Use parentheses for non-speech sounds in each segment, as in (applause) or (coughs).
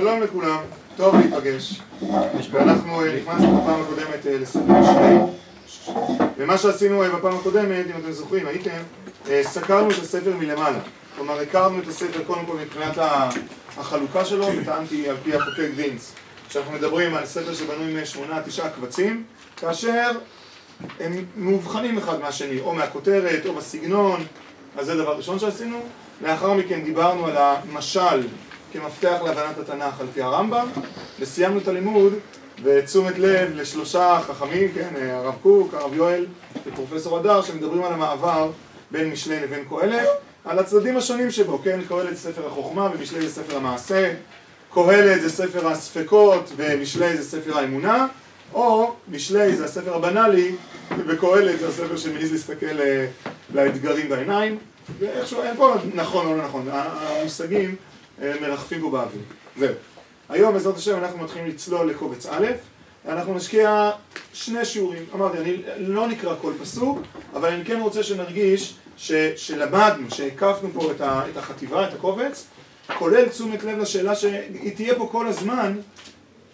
שלום לכולם, טוב להיפגש. ואנחנו אה, נכנסנו בפעם הקודמת אה, לספר משלי. ומה שעשינו אה, בפעם הקודמת, אם אתם זוכרים, הייתם, סקרנו את הספר מלמעלה. כלומר, הכרנו את הספר קודם כל מבחינת החלוקה שלו, וטענתי על פי החוקי וינס. שאנחנו מדברים על ספר שבנוי משמונה, תשעה קבצים, כאשר הם מאובחנים אחד מהשני, או מהכותרת, או בסגנון, אז זה דבר ראשון שעשינו. לאחר מכן דיברנו על המשל כמפתח להבנת התנ"ך על פי הרמב"ם, וסיימנו את הלימוד בתשומת לב לשלושה חכמים, כן, הרב קוק, הרב יואל ופרופסור הדר, שמדברים על המעבר בין משלי לבין קהלת, על הצדדים השונים שבו, כן, קהלת זה ספר החוכמה ומשלי זה ספר המעשה, קהלת זה ספר הספקות ומשלי זה ספר האמונה, או משלי זה הספר הבנאלי וקהלת זה הספר שמעז להסתכל אה, לאתגרים בעיניים, ואיכשהו אין פה נכון או לא נכון, המושגים אה, מרחפים פה באוויר. זהו. היום בעזרת השם אנחנו מתחילים לצלול לקובץ א', אנחנו נשקיע שני שיעורים. אמרתי, אני לא נקרא כל פסוק, אבל אני כן רוצה שנרגיש ש, שלמדנו, שהקפנו פה את, ה, את החטיבה, את הקובץ, כולל תשומת לב לשאלה שהיא תהיה פה כל הזמן,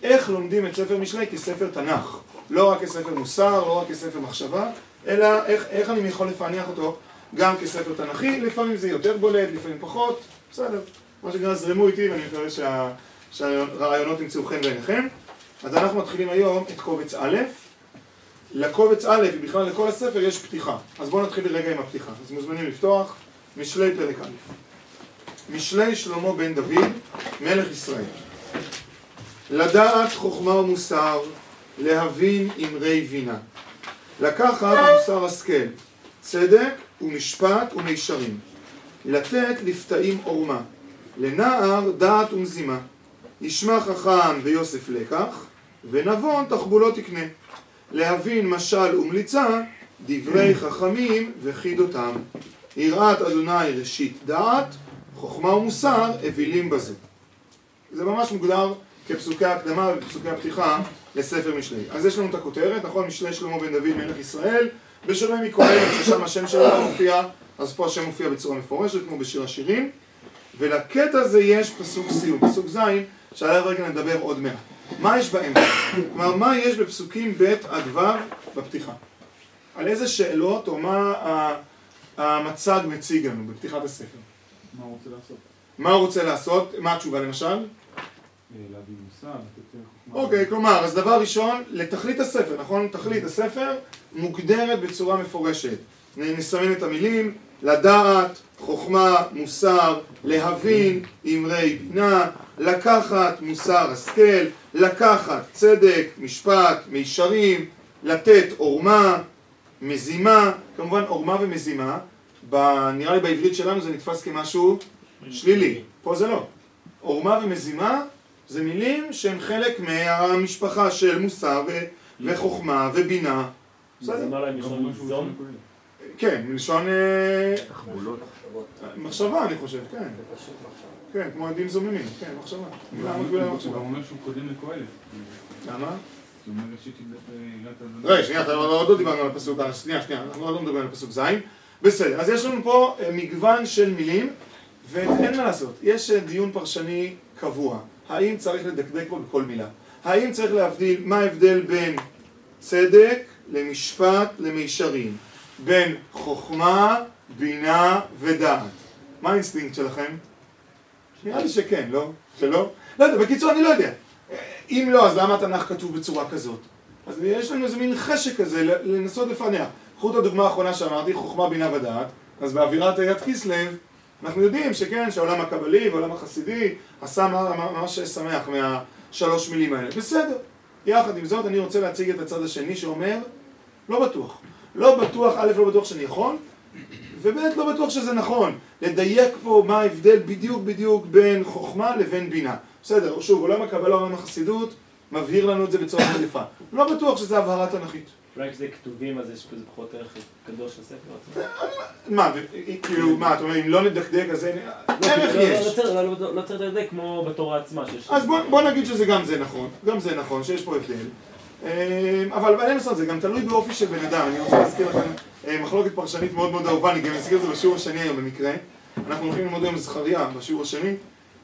איך לומדים את ספר משלי כספר תנ"ך. לא רק כספר מוסר, לא רק כספר מחשבה, אלא איך, איך אני יכול לפענח אותו גם כספר תנ"כי, לפעמים זה יותר בולט, לפעמים פחות, בסדר. מה שנקרא, זרמו איתי ואני מקווה שה... שהרעיונות ימצאו חן בעיניכם. אז אנחנו מתחילים היום את קובץ א', לקובץ א' ובכלל לכל הספר יש פתיחה. אז בואו נתחיל לרגע עם הפתיחה. אז מוזמנים לפתוח משלי פרק א'. משלי שלמה בן דוד, מלך ישראל. לדעת חוכמה ומוסר, להבין אמרי בינה. לקחת מוסר השכל, צדק ומשפט ומישרים. לתת לפתאים עורמה. לנער דעת ומזימה, ישמע חכם ויוסף לקח, ונבון תחבולות תקנה. להבין משל ומליצה, דברי חכמים וחידותם. יראת אדוני ראשית דעת, חוכמה ומוסר אווילים בזה. זה ממש מוגדר כפסוקי הקדמה ופסוקי הפתיחה לספר משלי. אז יש לנו את הכותרת, נכון? משלי שלמה בן דוד מלך ישראל, בשונה מקהלת ששם השם שלו מופיע, אז פה השם מופיע בצורה מפורשת כמו בשיר השירים. ולקטע הזה יש פסוק סיום, פסוק ז', שעליו רגע נדבר עוד מעט. מה יש באמצע? כלומר, מה יש בפסוקים ב' עד ו' בפתיחה? על איזה שאלות או מה המצג מציג לנו בפתיחת הספר? מה הוא רוצה לעשות? מה הוא רוצה לעשות? מה התשובה למשל? חוכמה. אוקיי, כלומר, אז דבר ראשון, לתכלית הספר, נכון? תכלית הספר מוגדרת בצורה מפורשת. נסמן את המילים, לדעת, חוכמה, מוסר, להבין, אמרי בינה, לקחת מוסר השכל, לקחת צדק, משפט, מישרים, לתת עורמה, מזימה, כמובן עורמה ומזימה, נראה לי בעברית שלנו זה נתפס כמשהו שלילי, פה זה לא. עורמה ומזימה זה מילים שהן חלק מהמשפחה של מוסר וחוכמה ובינה. זום? כן, מלשון... אה, מחשבה אני חושב, כן. כן, כמו עדים זוממים, כן, מחשבה. הוא אומר שהוא קודם לקהלת. למה? ראשית רגע, שנייה, עוד לא דיברנו על הפסוק, שנייה, שנייה, אנחנו עוד לא מדברים על הפסוק ז', בסדר, אז יש לנו פה אה, מגוון של מילים, ואין מה לעשות, יש אה, דיון פרשני קבוע, האם צריך לדקדק פה בכל מילה, האם צריך להבדיל מה ההבדל בין צדק למשפט למישרים, בין חוכמה, בינה ודעת. מה האינסטינקט שלכם? נראה לי שכן, לא? שלא? לא יודע, בקיצור אני לא יודע. אם לא, אז למה התנ"ך כתוב בצורה כזאת? אז יש לנו איזה מין חשק כזה לנסות לפענח. קחו את הדוגמה האחרונה שאמרתי, חוכמה, בינה ודעת, אז באווירת י"ט כסלו, אנחנו יודעים שכן, שהעולם הקבלי והעולם החסידי עשה ממש שמח מהשלוש מילים האלה. בסדר. יחד עם זאת, אני רוצה להציג את הצד השני שאומר, לא בטוח. לא בטוח, א', לא בטוח שאני יכול, וב', לא בטוח שזה נכון. לדייק פה מה ההבדל בדיוק בדיוק בין חוכמה לבין בינה. בסדר, שוב, עולם הקבלה, עולם החסידות, מבהיר לנו את זה בצורה חליפה. לא בטוח שזה הבהרה תנכית. אולי כשזה כתובים אז יש בזה פחות ערך קדוש לספר? מה, כאילו, מה, אתה אומר, אם לא נדקדק אז אין... ערך יש. לא צריך לדקדק כמו בתורה עצמה. אז בוא נגיד שזה גם זה נכון, גם זה נכון, שיש פה הבדל. אבל אין לעשות, זה גם תלוי באופי של בן אדם. אני רוצה להזכיר לכם מחלוקת פרשנית מאוד מאוד אהובה, אני גם אזכיר את זה בשיעור השני היום במקרה. אנחנו הולכים ללמוד היום זכריה בשיעור השני,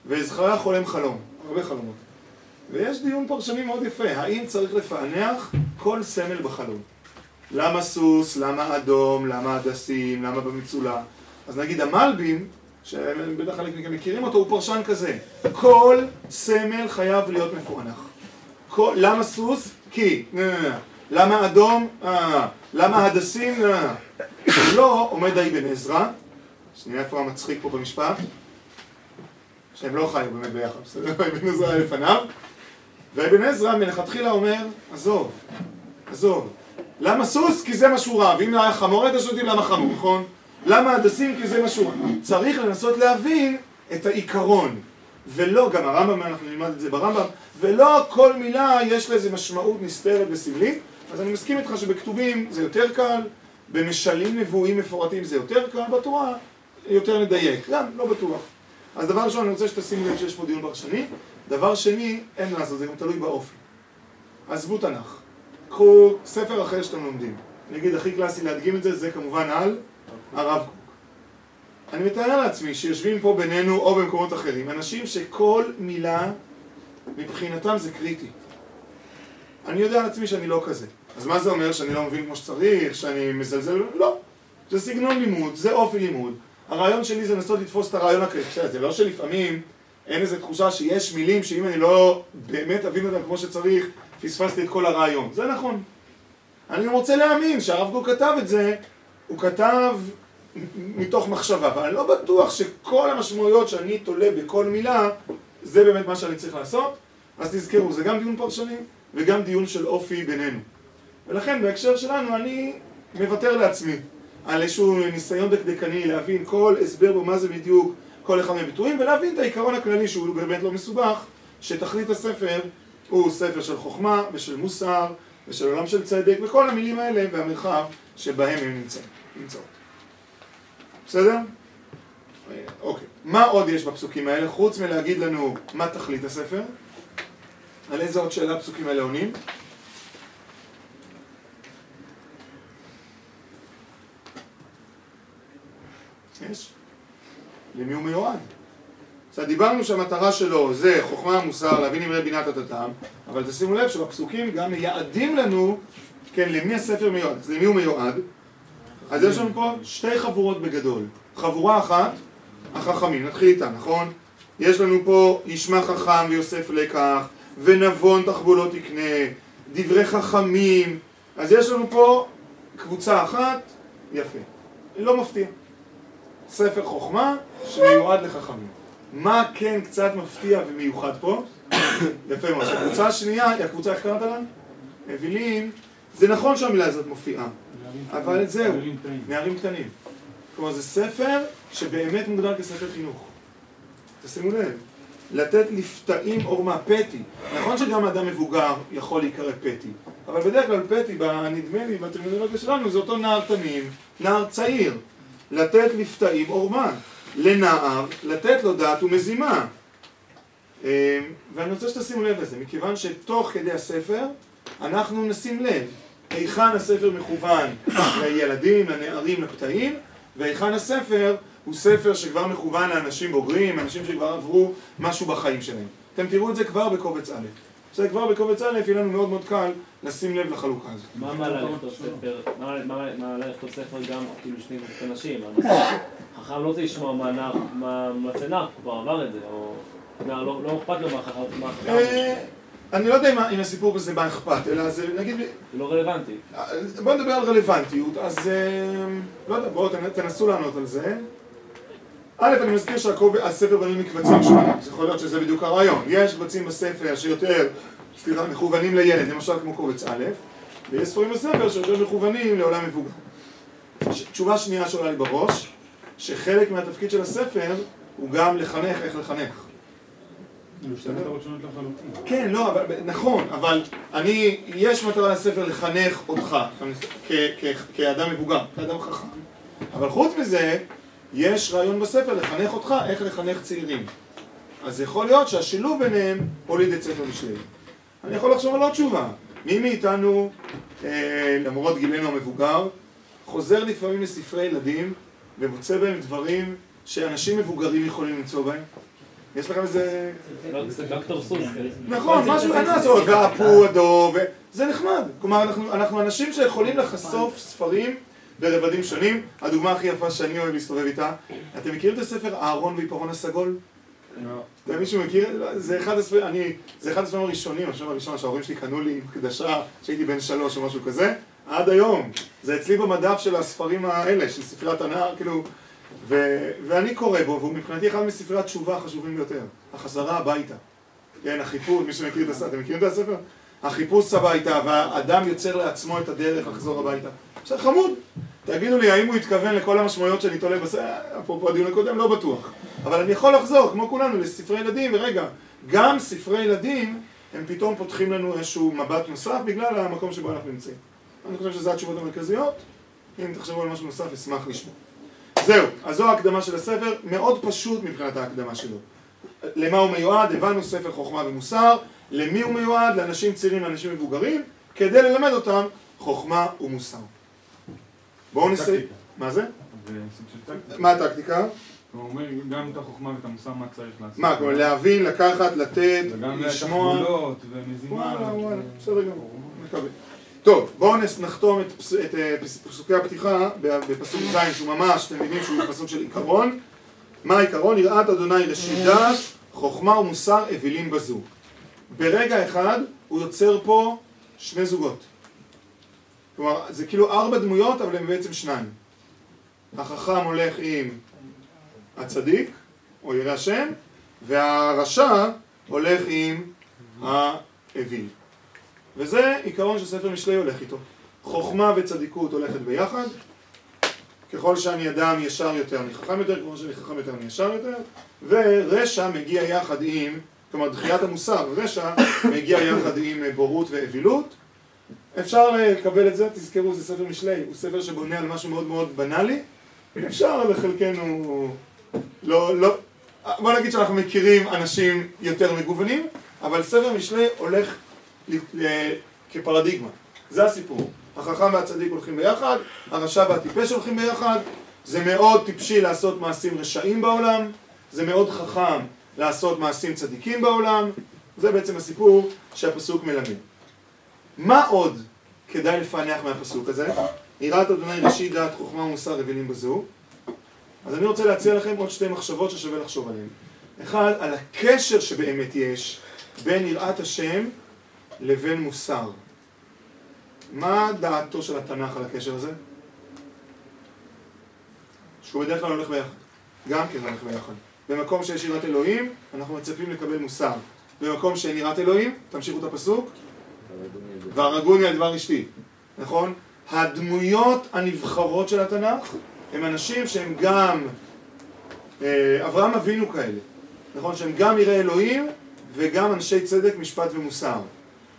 וזכריה חולם חלום. הרבה חלומות. ויש דיון פרשני מאוד יפה, האם צריך לפענח כל סמל בחלום? למה סוס, למה אדום, למה הדסים, למה במצולה? אז נגיד המלבים, שבטח חלק מכם מכירים אותו, הוא פרשן כזה. כל סמל חייב להיות מפוענח. כל, למה סוס? כי. למה אדום? אה. למה הדסים? אה. לא עומד האבן עזרא, שנייה איפה המצחיק פה במשפט, שהם לא חיו באמת ביחד, בסדר? (laughs) אבן עזרא לפניו, ואבן עזרא מלכתחילה אומר, עזוב, עזוב. למה סוס? כי זה מה שהוא ראה, ואם היה חמור היית שותים למה חמור, נכון? למה הדסים? כי זה מה שהוא ראה. צריך לנסות להבין את העיקרון. ולא, גם הרמב"ם, אנחנו נלמד את זה ברמב"ם, ולא כל מילה יש לזה משמעות נסתרת וסמלית, אז אני מסכים איתך שבכתובים זה יותר קל, במשלים נבואים מפורטים זה יותר קל, בתורה יותר נדייק, גם לא בטוח. אז דבר ראשון, אני רוצה שתשימו לב שיש פה דיון פרשני. דבר שני, אין מה לעשות, זה גם תלוי באופי. עזבו תנ"ך. קחו ספר אחר שאתם לומדים. נגיד הכי קלאסי להדגים את זה, זה כמובן על הרב. אני מתאר לעצמי שיושבים פה בינינו או במקומות אחרים, אנשים שכל מילה מבחינתם זה קריטי. אני יודע על עצמי שאני לא כזה. אז מה זה אומר? שאני לא מבין כמו שצריך? שאני מזלזל? לא. זה סגנון לימוד, זה אופי לימוד. הרעיון שלי זה לנסות לתפוס את הרעיון הקריטי. זה לא שלפעמים אין איזו תחושה שיש מילים שאם אני לא באמת אבין אותם כמו שצריך, פספסתי את כל הרעיון. זה נכון. אני רוצה להאמין שהרב קוק כתב את זה, הוא כתב מתוך מחשבה, אבל אני לא בטוח שכל המשמעויות שאני תולה בכל מילה, זה באמת מה שאני צריך לעשות. אז תזכרו, זה גם דיון פרשני וגם דיון של אופי בינינו. ולכן בהקשר שלנו אני מוותר לעצמי על איזשהו ניסיון דקדקני להבין כל הסבר בו מה זה בדיוק כל אחד מהביטויים ולהבין את העיקרון הכללי שהוא באמת לא מסובך שתכלית הספר הוא ספר של חוכמה ושל מוסר ושל עולם של צדק וכל המילים האלה והמרחב שבהם הם נמצאות. בסדר? אוקיי. מה עוד יש בפסוקים האלה חוץ מלהגיד לנו מה תכלית הספר? על איזה עוד שאלה הפסוקים האלה עונים? יש. למי הוא מיועד? עכשיו דיברנו שהמטרה שלו זה חוכמה, מוסר, להבין אמרי בינת הטאטם, אבל תשימו לב שבפסוקים גם מייעדים לנו, כן, למי הספר מיועד, אז למי הוא מיועד? אז יש לנו פה שתי חבורות בגדול. חבורה אחת, החכמים, נתחיל איתה, נכון? יש לנו פה ישמע חכם ויוסף לקח, ונבון תחבולות תקנה, דברי חכמים, אז יש לנו פה קבוצה אחת, יפה, לא מפתיע. ספר חוכמה שמיועד לחכמים. מה כן קצת מפתיע ומיוחד פה? (coughs) יפה מאוד. הקבוצה השנייה הקבוצה, איך קראת לה? אווילים. זה נכון שהמילה הזאת מופיעה, אבל זהו, נערים קטנים. כלומר זה ספר שבאמת מוגדר כספר חינוך. תשימו לב, לתת לפתאים עורמה, פטי. נכון שגם אדם מבוגר יכול להיקרא פטי, אבל בדרך כלל פטי, נדמה לי, בטרמינולוגיה שלנו, זה אותו נער תמים, נער צעיר. לתת לפתאים עורמה, לנער, לתת לו דעת ומזימה. אה, ואני רוצה שתשימו לב לזה, מכיוון שתוך כדי הספר אנחנו נשים לב היכן הספר מכוון לילדים, לנערים, לפתאים, והיכן הספר הוא ספר שכבר מכוון לאנשים בוגרים, אנשים שכבר עברו משהו בחיים שלהם. אתם תראו את זה כבר בקובץ א'. זה כבר בקובץ א', יהיה לנו מאוד מאוד קל לשים לב לחלוקה הזאת. מה מעלה לכתוב ספר, מה מעלה לכתוב ספר גם כאילו שני אנשים? חכם לא רוצה לשמוע מה מצא נער, הוא כבר עבר את זה, או נער לא אכפת לו מה חכם. אני לא יודע אם הסיפור הזה מה אכפת, אלא זה נגיד... זה לא רלוונטי. בוא נדבר על רלוונטיות, אז לא יודע, בואו תנסו לענות על זה. א', אני מזכיר שהספר בנוי מקבצים שונים, זה יכול להיות שזה בדיוק הרעיון. יש קבצים בספר שיותר, סליחה, מכוונים לילד, למשל כמו קובץ א', ויש ספרים בספר שיותר מכוונים לעולם מבוגר. תשובה שנייה שעולה לי בראש, שחלק מהתפקיד של הספר הוא גם לחנך איך לחנך. כן, לא, אבל, נכון, אבל אני, יש מטרה לספר לחנך אותך כאדם מבוגר, כאדם חכם, אבל חוץ מזה, יש רעיון בספר לחנך אותך איך לחנך צעירים. אז יכול להיות שהשילוב ביניהם הוליד את ספר משלי. אני יכול לחשוב על עוד תשובה. מי מאיתנו, אה, למרות גילנו המבוגר, חוזר לפעמים לספרי ילדים ומוצא בהם דברים שאנשים מבוגרים יכולים למצוא בהם? יש לכם איזה... זה דוקטור סוס. נכון, משהו לעשות, והפודו, וזה נחמד. כלומר, אנחנו, אנחנו אנשים שיכולים לחשוף ספרים ברבדים שונים. הדוגמה הכי יפה שאני אוהב להסתובב איתה, אתם מכירים את הספר אהרון ועיפרון הסגול? לא. מישהו מכיר? זה אחד הספרים, אני, זה אחד הספרים הראשונים, השם הראשון שההורים שלי קנו לי עם הקדשה, כשהייתי בן שלוש או משהו כזה, עד היום. זה אצלי במדף של הספרים האלה, של ספריית הנער, כאילו, ואני קורא בו, והוא מבחינתי אחד מספרי התשובה החשובים ביותר. החזרה הביתה. כן, החיפוש, מי שמכיר את הספר, אתם מכירים את הספר? החיפוש הביתה, והאדם יוצר לעצמו את הדרך לחזור הביתה. עכשיו חמוד. תגידו לי, האם הוא התכוון לכל המשמעויות שאני תולה בספר? אפרופו הדיון הקודם, לא בטוח. אבל אני יכול לחזור, כמו כולנו, לספרי ילדים, ורגע, גם ספרי ילדים, הם פתאום פותחים לנו איזשהו מבט נוסף בגלל המקום שבו אנחנו נמצאים. אני חושב שזה התשובות המרכזיות. אם תחשבו על משהו נוסף, אשמח לשמוע. זהו, אז זו ההקדמה של הספר, מאוד פשוט מבחינת ההקדמה שלו. למה הוא מיועד? הבנו ספר חוכמה ומוסר. למי הוא מיועד? לאנשים צעירים, לאנשים מבוגרים, כדי ללמד אותם חוכמה ומוסר. בואו נסיים. מה זה? מה הטקטיקה? הוא אומר גם את החוכמה ואת המוסר מה צריך לעשות. מה, כלומר להבין, לקחת, לתת, וגם את לשמוע. הגבולות ומזימה. וואלה, וואלה, בסדר גמור, מקווה. טוב, בואו נחתום את, פס, את אה, פס- פסוקי הפתיחה בפסוק ז', שהוא ממש, אתם מבינים שהוא פסוק של עיקרון. מה העיקרון? יראת אדוני ראשית דעת, חוכמה ומוסר אווילים בזו. ברגע אחד הוא יוצר פה שני זוגות. כלומר, זה כאילו ארבע דמויות, אבל הם בעצם שניים. החכם הולך עם הצדיק, או ירא השם, והרשע הולך עם האוויל. וזה עיקרון שספר משלי הולך איתו. חוכמה וצדיקות הולכת ביחד. ככל שאני אדם ישר יותר אני חכם יותר, ככל שאני חכם יותר אני ישר יותר, ורשע מגיע יחד עם, כלומר דחיית המוסר, רשע מגיע יחד עם בורות ואווילות. אפשר לקבל את זה, תזכרו, זה ספר משלי, הוא ספר שבונה על משהו מאוד מאוד בנאלי. אפשר לחלקנו לא, לא, בוא נגיד שאנחנו מכירים אנשים יותר מגוונים, אבל ספר משלי הולך כפרדיגמה. זה הסיפור. החכם והצדיק הולכים ביחד, הרשע והטיפש הולכים ביחד, זה מאוד טיפשי לעשות מעשים רשעים בעולם, זה מאוד חכם לעשות מעשים צדיקים בעולם, זה בעצם הסיפור שהפסוק מלמד. מה עוד כדאי לפענח מהפסוק הזה? יראת אדוני ראשית דעת חוכמה ומוסר אבילים בזו. אז אני רוצה להציע לכם עוד שתי מחשבות ששווה לחשוב עליהן. אחד, על הקשר שבאמת יש בין יראת השם לבין מוסר. מה דעתו של התנ"ך על הקשר הזה? שהוא בדרך כלל הולך ביחד. גם כן הולך ביחד. במקום שיש יראת אלוהים, אנחנו מצפים לקבל מוסר. במקום שאין יראת אלוהים, תמשיכו את הפסוק, והרגוני על דבר אשתי, נכון? הדמויות הנבחרות של התנ"ך הם אנשים שהם גם אה, אברהם אבינו כאלה, נכון? שהם גם יראי אלוהים וגם אנשי צדק, משפט ומוסר.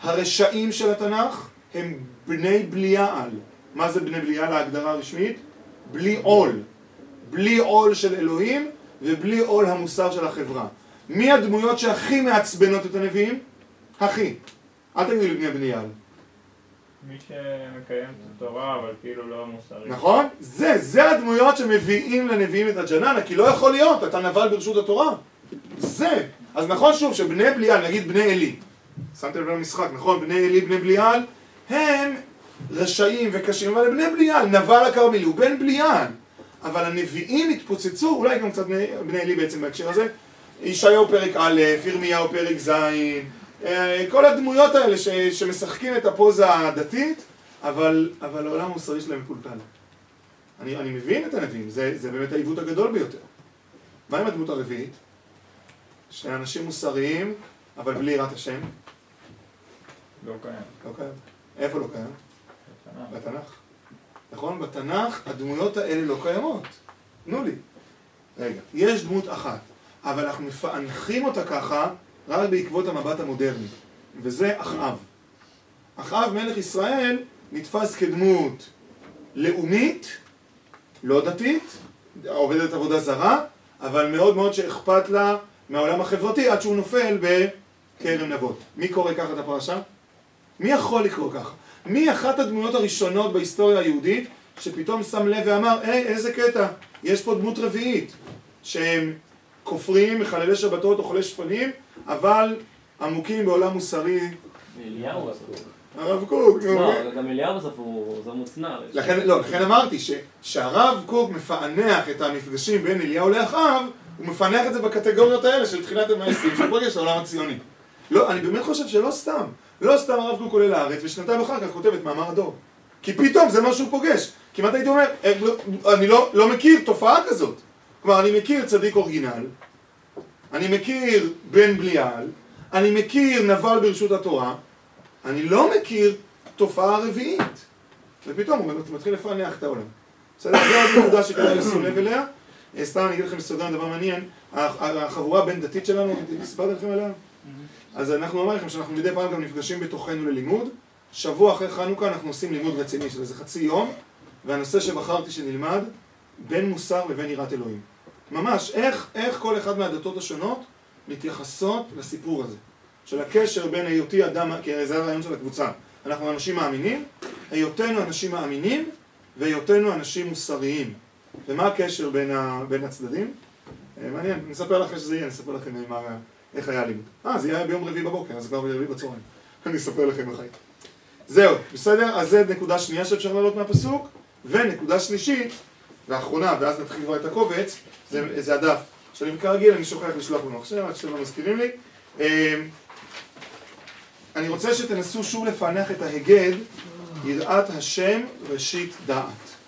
הרשעים של התנ"ך הם בני בליעל. מה זה בני בליעל ההגדרה הרשמית? בלי עול. בלי עול של אלוהים ובלי עול המוסר של החברה. מי הדמויות שהכי מעצבנות את הנביאים? הכי. אל תגידו לי בני בליעל. מי שמקיים את התורה, אבל כאילו לא מוסרי. נכון? זה, זה הדמויות שמביאים לנביאים את הג'ננה, כי לא יכול להיות, אתה נבל ברשות התורה. זה. אז נכון שוב שבני בליעל, נגיד בני עלי, שמתם לב למשחק, נכון? בני עלי, בני בליעל, הם רשעים וקשים, אבל בני בליעל, נבל הכרמלי הוא בן בליעל. אבל הנביאים התפוצצו, אולי גם קצת בני, בני עלי בעצם בהקשר הזה, ישעיהו פרק א', ירמיהו פרק ז', אה, כל הדמויות האלה ש, שמשחקים את הפוזה הדתית, אבל, אבל העולם המוסרי שלהם מקולקל. אני, אני מבין את הנביאים, זה, זה באמת העיוות הגדול ביותר. מה עם הדמות הרביעית? שני אנשים מוסריים, אבל בלי יראת השם? לא קיים. לא קיים. איפה לא קיים? בתנ"ך. בתנ"ך. נכון? בתנ"ך הדמויות האלה לא קיימות. תנו לי. רגע, יש דמות אחת, אבל אנחנו מפענחים אותה ככה רק בעקבות המבט המודרני, וזה אחאב. אחאב מלך ישראל נתפס כדמות לאומית, לא דתית, עובדת עבודה זרה, אבל מאוד מאוד שאכפת לה מהעולם החברתי עד שהוא נופל בכרם נבות. מי קורא ככה את הפרשה? מי יכול לקרוא ככה? מי אחת הדמויות הראשונות בהיסטוריה היהודית שפתאום שם לב ואמר, היי, איזה קטע, יש פה דמות רביעית, שהם כופרים, מחללי שבתות, אוכלי שפנים, אבל עמוקים בעולם מוסרי. אליהו בסוף. הרב קוק, לא, גם אליהו בסוף הוא זה מוצנע. לכן, לא, לכן אמרתי שהרב קוק מפענח את המפגשים בין אליהו לאחאב, הוא מפענח את זה בקטגוריות האלה של תחילת ה-20, של פרגש העולם הציוני. לא, אני באמת חושב שלא סתם. לא סתם הרב קוק עולה לארץ, ושנתיים אחר כך כותב את מאמר הדור. כי פתאום זה מה שהוא פוגש. כמעט הייתי אומר, אה, לא- אני לא, לא מכיר תופעה כזאת. כלומר, אני מכיר צדיק אורגינל, אני מכיר בן בליעל, אני מכיר נבל ברשות התורה, אני לא מכיר תופעה רביעית. ופתאום הוא מתחיל לפענח את העולם. בסדר? זו עוד נקודה שכדאי לשים לב אליה. אה, סתם אני אגיד לכם סוגר דבר מעניין. הח- החבורה הבין דתית שלנו, סיפרתי לכם עליה? אז אנחנו אמרנו לכם שאנחנו מדי פעם גם נפגשים בתוכנו ללימוד. שבוע אחרי חנוכה אנחנו עושים לימוד רציני של איזה חצי יום, והנושא שבחרתי שנלמד, בין מוסר לבין יראת אלוהים. ממש, איך, איך כל אחד מהדתות השונות מתייחסות לסיפור הזה. של הקשר בין היותי אדם, כי זה הרעיון של הקבוצה. אנחנו אנשים מאמינים, היותנו אנשים מאמינים, והיותנו אנשים מוסריים. ומה הקשר בין, ה, בין הצדדים? אה, מעניין, אני אספר לכם שזה יהיה, אני אספר לכם מה, איך היה לימוד. אה, זה היה ביום רביעי בבוקר, אז כבר ביום רביעי בצהריים. אני אספר לכם איך היה. זהו, בסדר? אז זה נקודה שנייה שאפשר לעלות מהפסוק, ונקודה שלישית, ואחרונה, ואז נתחיל כבר את הקובץ, זה, זה הדף. שאני כרגיל, אני שוכח לשלוח עכשיו, עד שאתם לא מזכירים לי. אה, אני רוצה שתנסו שוב לפענח את ההיגד, יראת השם ראשית דעת.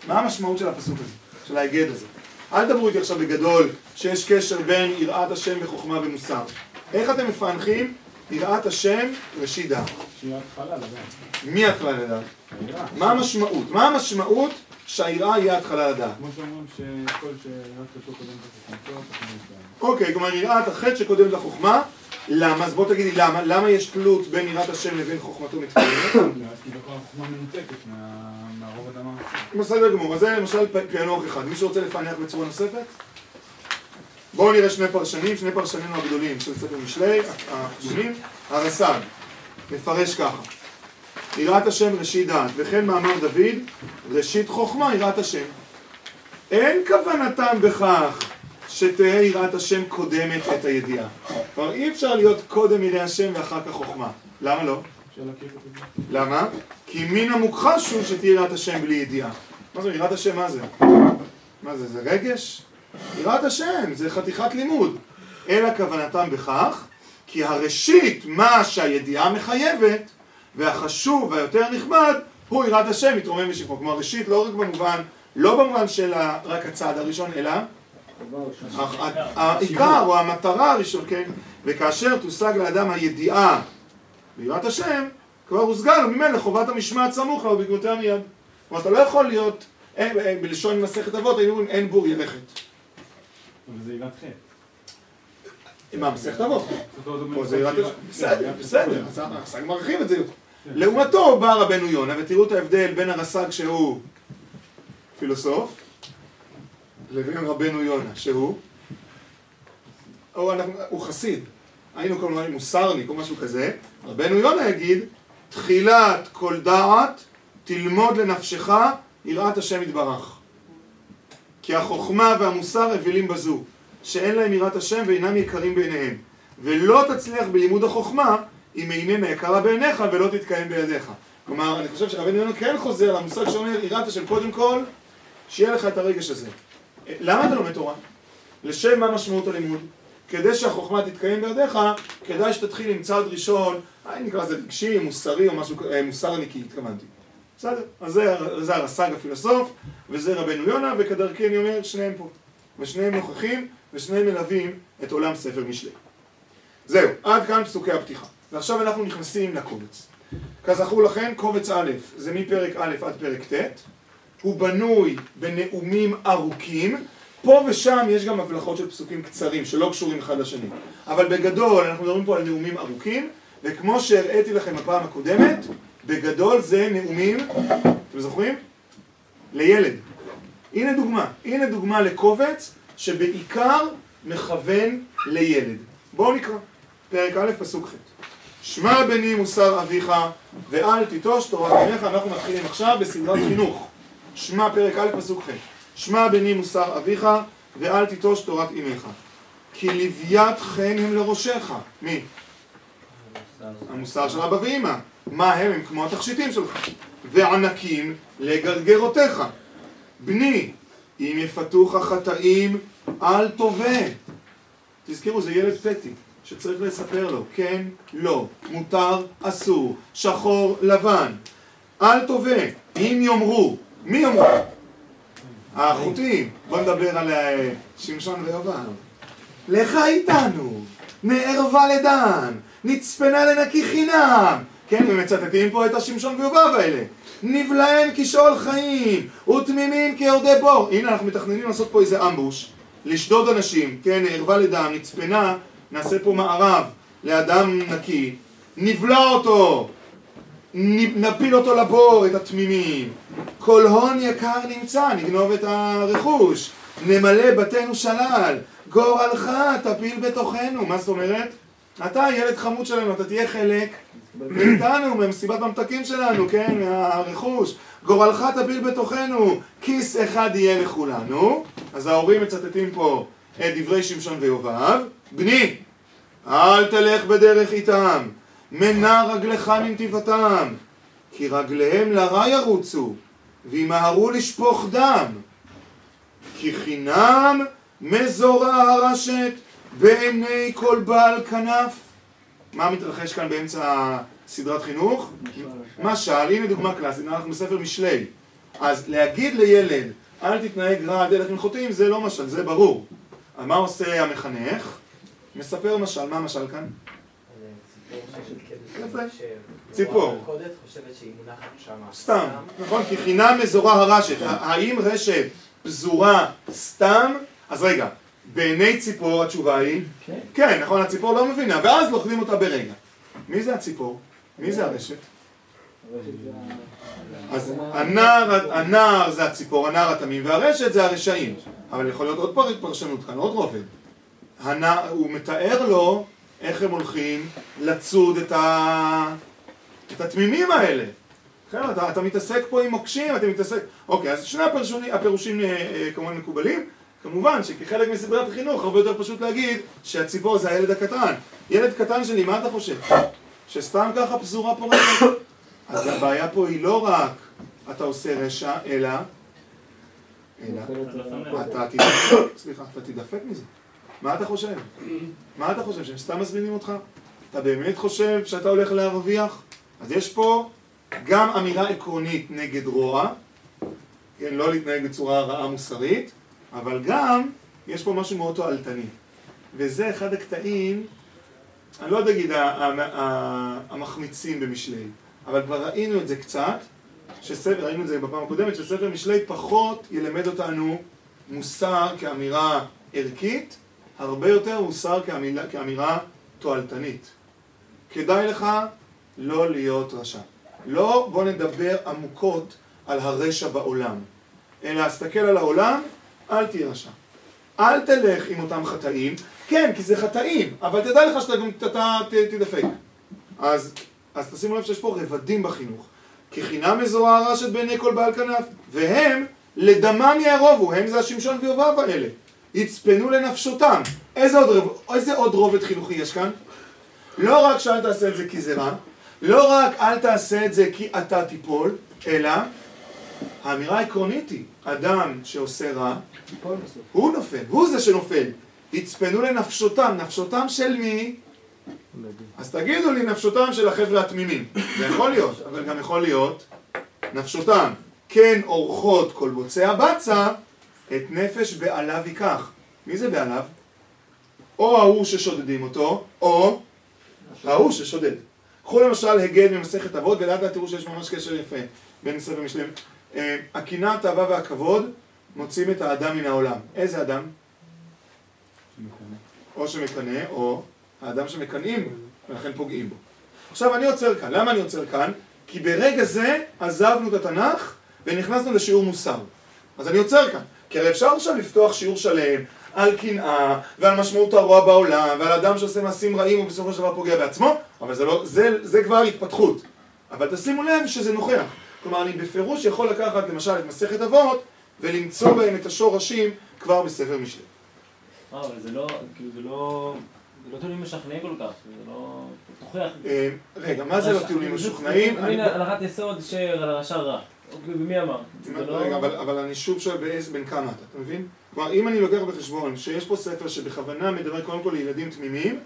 מה המשמעות של הפסוק הזה, של ההיגד הזה? אל תדברו איתי עכשיו בגדול שיש קשר בין יראת השם וחוכמה ומוסר. איך אתם מפענחים יראת השם ראשית דעת? התחלה לדעת. מי התחלה לדעת? מה המשמעות? מה המשמעות שהיראה יהיה התחלה לדעת? כמו שאומרים שכל שיראת חטאו תחמוד בהם. אוקיי, כלומר יראת החטא שקודמת לחוכמה, למה? אז בוא תגידי למה, למה יש תלות בין יראת השם לבין חוכמתו מתקיימת? (coughs) אז כביכול החוכמה מנותקת מה- מהרובד המעשי. בסדר גמור, אז זה למשל פענוח אחד. מישהו רוצה לפענח בצורה נוספת? בואו נראה שני פרשנים, שני פרשנינו הגדולים של ספר משלי, הקדומים, הרס"ג, מפרש ככה: יראת השם ראשית דעת, וכן מאמר דוד, ראשית חוכמה יראת השם. אין כוונתם בכך שתהא יראת השם קודמת את הידיעה. כלומר, אי אפשר להיות קודם יראה השם ואחר כך חוכמה. למה לא? למה? כי מן המוכחש הוא שתהיה יראת השם בלי ידיעה. מה זה יראת השם מה זה? מה זה, זה רגש? יראת השם, זה חתיכת לימוד. אלא כוונתם בכך, כי הראשית, מה שהידיעה מחייבת, והחשוב והיותר נכבד, הוא יראת השם מתרומם בשבחו. כלומר, ראשית לא רק במובן, לא במובן של רק הצעד הראשון, אלא העיקר או המטרה הראשון, כן? וכאשר תושג לאדם הידיעה ביראת השם, כבר הושגה לו ממילא חובת המשמעת סמוך לה ובגנותיה מיד. כלומר, אתה לא יכול להיות, אין- בלשון מסכת אבות היינו אומרים אין בור ירחת. אבל זה יראת חטא. מה, מסכת אבות? פה זה יראת השם. בסדר, יראת בסדר, הרס"ג מרחיב את זה יותר. לעומתו בא רבנו יונה, ותראו את ההבדל בין הרס"ג שהוא פילוסוף, לבין רבנו יונה שהוא, או אנחנו- הוא חסיד, היינו קוראים לו מוסרניק או משהו כזה, רבנו יונה יגיד, תחילת כל דעת תלמוד לנפשך יראת השם יתברך. כי החוכמה והמוסר אבלים בזו, שאין להם יראת השם ואינם יקרים בעיניהם. ולא תצליח בלימוד החוכמה אם איננה יקרה בעיניך ולא תתקיים בידיך. כלומר, אני חושב שרבנו יונה כן חוזר למושג שאומר יראת השם קודם כל, שיהיה לך את הרגש הזה. למה אתה לומד תורה? לשם מה משמעות הלימוד? כדי שהחוכמה תתקיים בידיך, כדאי שתתחיל עם צעד ראשון, אה, נקרא לזה רגשי, מוסרי או משהו, אה, מוסרניקי, התכוונתי. בסדר, אז זה, הרס"ג הפילוסוף, וזה רבנו יונה, וכדרכי אני אומר, שניהם פה. ושניהם נוכחים, ושניהם מלווים את עולם ספר משלי. זהו, עד כאן פסוקי הפתיחה. ועכשיו אנחנו נכנסים לקובץ. כזכור לכם, קובץ א', זה מפרק א' עד פרק ט', הוא בנוי בנאומים ארוכים, פה ושם יש גם הבלחות של פסוקים קצרים שלא קשורים אחד לשני. אבל בגדול אנחנו מדברים פה על נאומים ארוכים, וכמו שהראיתי לכם בפעם הקודמת, בגדול זה נאומים, אתם זוכרים? לילד. הנה דוגמה, הנה דוגמה לקובץ שבעיקר מכוון לילד. בואו נקרא, פרק א', פסוק ח'. שמע בני מוסר אביך ואל תיטוש תורת אמך, אנחנו מתחילים עכשיו בסדרת חינוך. שמע פרק א', פסוק ח'. שמע בני מוסר אביך ואל תיטוש תורת אמך. כי לוויית חן הם לראשך. מי? המוסר של אבא ואמא. מה הם? הם כמו התכשיטים שלך. וענקים לגרגרותיך. בני, אם יפתוך החטאים, אל תובע. תזכרו, זה ילד פטי, שצריך לספר לו, כן, לא, מותר, אסור, שחור, לבן. אל תובע. אם יאמרו, מי יאמרו? החוטאים. בוא נדבר על אה, שמשון ויובב. לך איתנו, נערבה לדן, נצפנה לנקי חינם. כן, הם מצטטים פה את השמשון ויובב האלה. נבלעם כשאול חיים, ותמימים כיורדי בור. הנה, אנחנו מתכננים לעשות פה איזה אמבוש, לשדוד אנשים, כן, ערווה לדם, נצפנה, נעשה פה מערב לאדם נקי, נבלע אותו, נפיל אותו לבור, את התמימים. כל הון יקר נמצא, נגנוב את הרכוש. נמלא בתינו שלל, גורלך תפיל בתוכנו. מה זאת אומרת? אתה ילד חמוד שלנו, אתה תהיה חלק מאיתנו, ממסיבת ממתקים שלנו, כן, מהרכוש. גורלך תפיל בתוכנו, כיס אחד יהיה לכולנו. אז ההורים מצטטים פה את דברי שמשון ויובב. בני, אל תלך בדרך איתם, מנע רגלך מנתיבתם, כי רגליהם לרע ירוצו, וימהרו לשפוך דם. כי חינם מזורה הרשת בעיני כל בעל כנף. מה מתרחש כאן באמצע סדרת חינוך? משל, הנה דוגמה קלאסית, אנחנו בספר משלי. אז להגיד לילד, אל תתנהג רע על דרך מלכותיים, זה לא משל, זה ברור. אז מה עושה המחנך? מספר משל, מה המשל כאן? יפה. ציפור. סתם, נכון? כי חינם מזורה הרשת. האם רשת פזורה סתם? אז רגע, בעיני ציפור התשובה היא כן. כן, נכון, הציפור לא מבינה, ואז לוכדים אותה ברגע. מי זה הציפור? מי זה הרשת? אז הנער, הנער זה הציפור, הנער התמים, והרשת זה הרשעים. אבל יכול להיות עוד פר- פרשנות כאן, עוד רובד. הנער, הוא מתאר לו איך הם הולכים לצוד את, ה... את התמימים האלה. כן, אתה, אתה מתעסק פה עם מוקשים, אתה מתעסק... אוקיי, אז שני הפירושים, הפירושים אה, אה, כמובן מקובלים. כמובן שכחלק מסדרת החינוך הרבה יותר פשוט להגיד שהציפור זה הילד הקטן. ילד קטן שלי, מה אתה חושב? שסתם ככה פזורה פורשת? אז הבעיה פה היא לא רק אתה עושה רשע, אלא... אלא... אתה תדפק, סליחה, אתה תדפק מזה. מה אתה חושב? מה אתה חושב, שהם סתם מזמינים אותך? אתה באמת חושב שאתה הולך להרוויח? אז יש פה גם אמירה עקרונית נגד רוע, כן, לא להתנהג בצורה רעה מוסרית, אבל גם יש פה משהו מאוד תועלתני. וזה אחד הקטעים, אני לא יודע להגיד המחמיצים במשלי, אבל כבר ראינו את זה קצת, שספר, ראינו את זה בפעם הקודמת, שספר משלי פחות ילמד אותנו מוסר כאמירה ערכית, הרבה יותר מוסר כאמירה, כאמירה תועלתנית. כדאי לך לא להיות רשע. לא בוא נדבר עמוקות על הרשע בעולם, אלא הסתכל על העולם, אל תהיה רשע. אל תלך עם אותם חטאים, כן, כי זה חטאים, אבל תדע לך שאתה גם תדפק. אז, אז תשימו לב שיש פה רבדים בחינוך. כי חינם מזוהה הרשת בעיני כל בעל כנף, והם לדמם יערובו, הם זה השמשון ויובב האלה. יצפנו לנפשותם. איזה עוד, רב, איזה עוד רובד חינוכי יש כאן? לא רק שאל תעשה את זה כי זה רע, לא רק אל תעשה את זה כי אתה תיפול, אלא האמירה העקרונית היא, אדם שעושה רע, הוא נופל, הוא זה שנופל. יצפנו לנפשותם, נפשותם של מי? אז תגידו לי נפשותם של החבר'ה התמימים. זה יכול להיות, אבל גם יכול להיות נפשותם. כן אורחות כל בוצע בצע, את נפש בעליו ייקח. מי זה בעליו? או ההוא ששודדים אותו, או ההוא ששודד. קחו למשל הגד ממסכת אבות, ולאט לאט תראו שיש ממש קשר יפה בין ספר משלים. אה, הקנאה, התאווה והכבוד מוצאים את האדם מן העולם. איזה אדם? או שמקנא, או האדם שמקנאים, ולכן פוגעים בו. עכשיו אני עוצר כאן. למה אני עוצר כאן? כי ברגע זה עזבנו את התנ"ך ונכנסנו לשיעור מוסר. אז אני עוצר כאן. כי הרי אפשר עכשיו לפתוח שיעור שלם על קנאה ועל משמעות הרוע בעולם ועל אדם שעושה מעשים רעים ובסופו של דבר פוגע בעצמו, אבל זה, לא, זה, זה כבר התפתחות. אבל תשימו לב שזה נוכח. כלומר, אני בפירוש יכול לקחת למשל את מסכת אבות ולמצוא בהם את השורשים כבר בספר משלי. אה, אבל זה לא, כאילו זה לא, זה לא טיעונים משכנעים כל כך, זה לא, תוכיח. אה, רגע, מה זה לא טיעונים משוכנעים? הנה הנחת יסוד שהרשע רע. אוקיי, ומי אמר? לא... רגע, אבל, אני שוב שואל באיזה, בין כמה אתה, אתה מבין? כלומר, אם אני לוקח בחשבון שיש פה ספר שבכוונה מדבר קודם כל לילדים תמימים,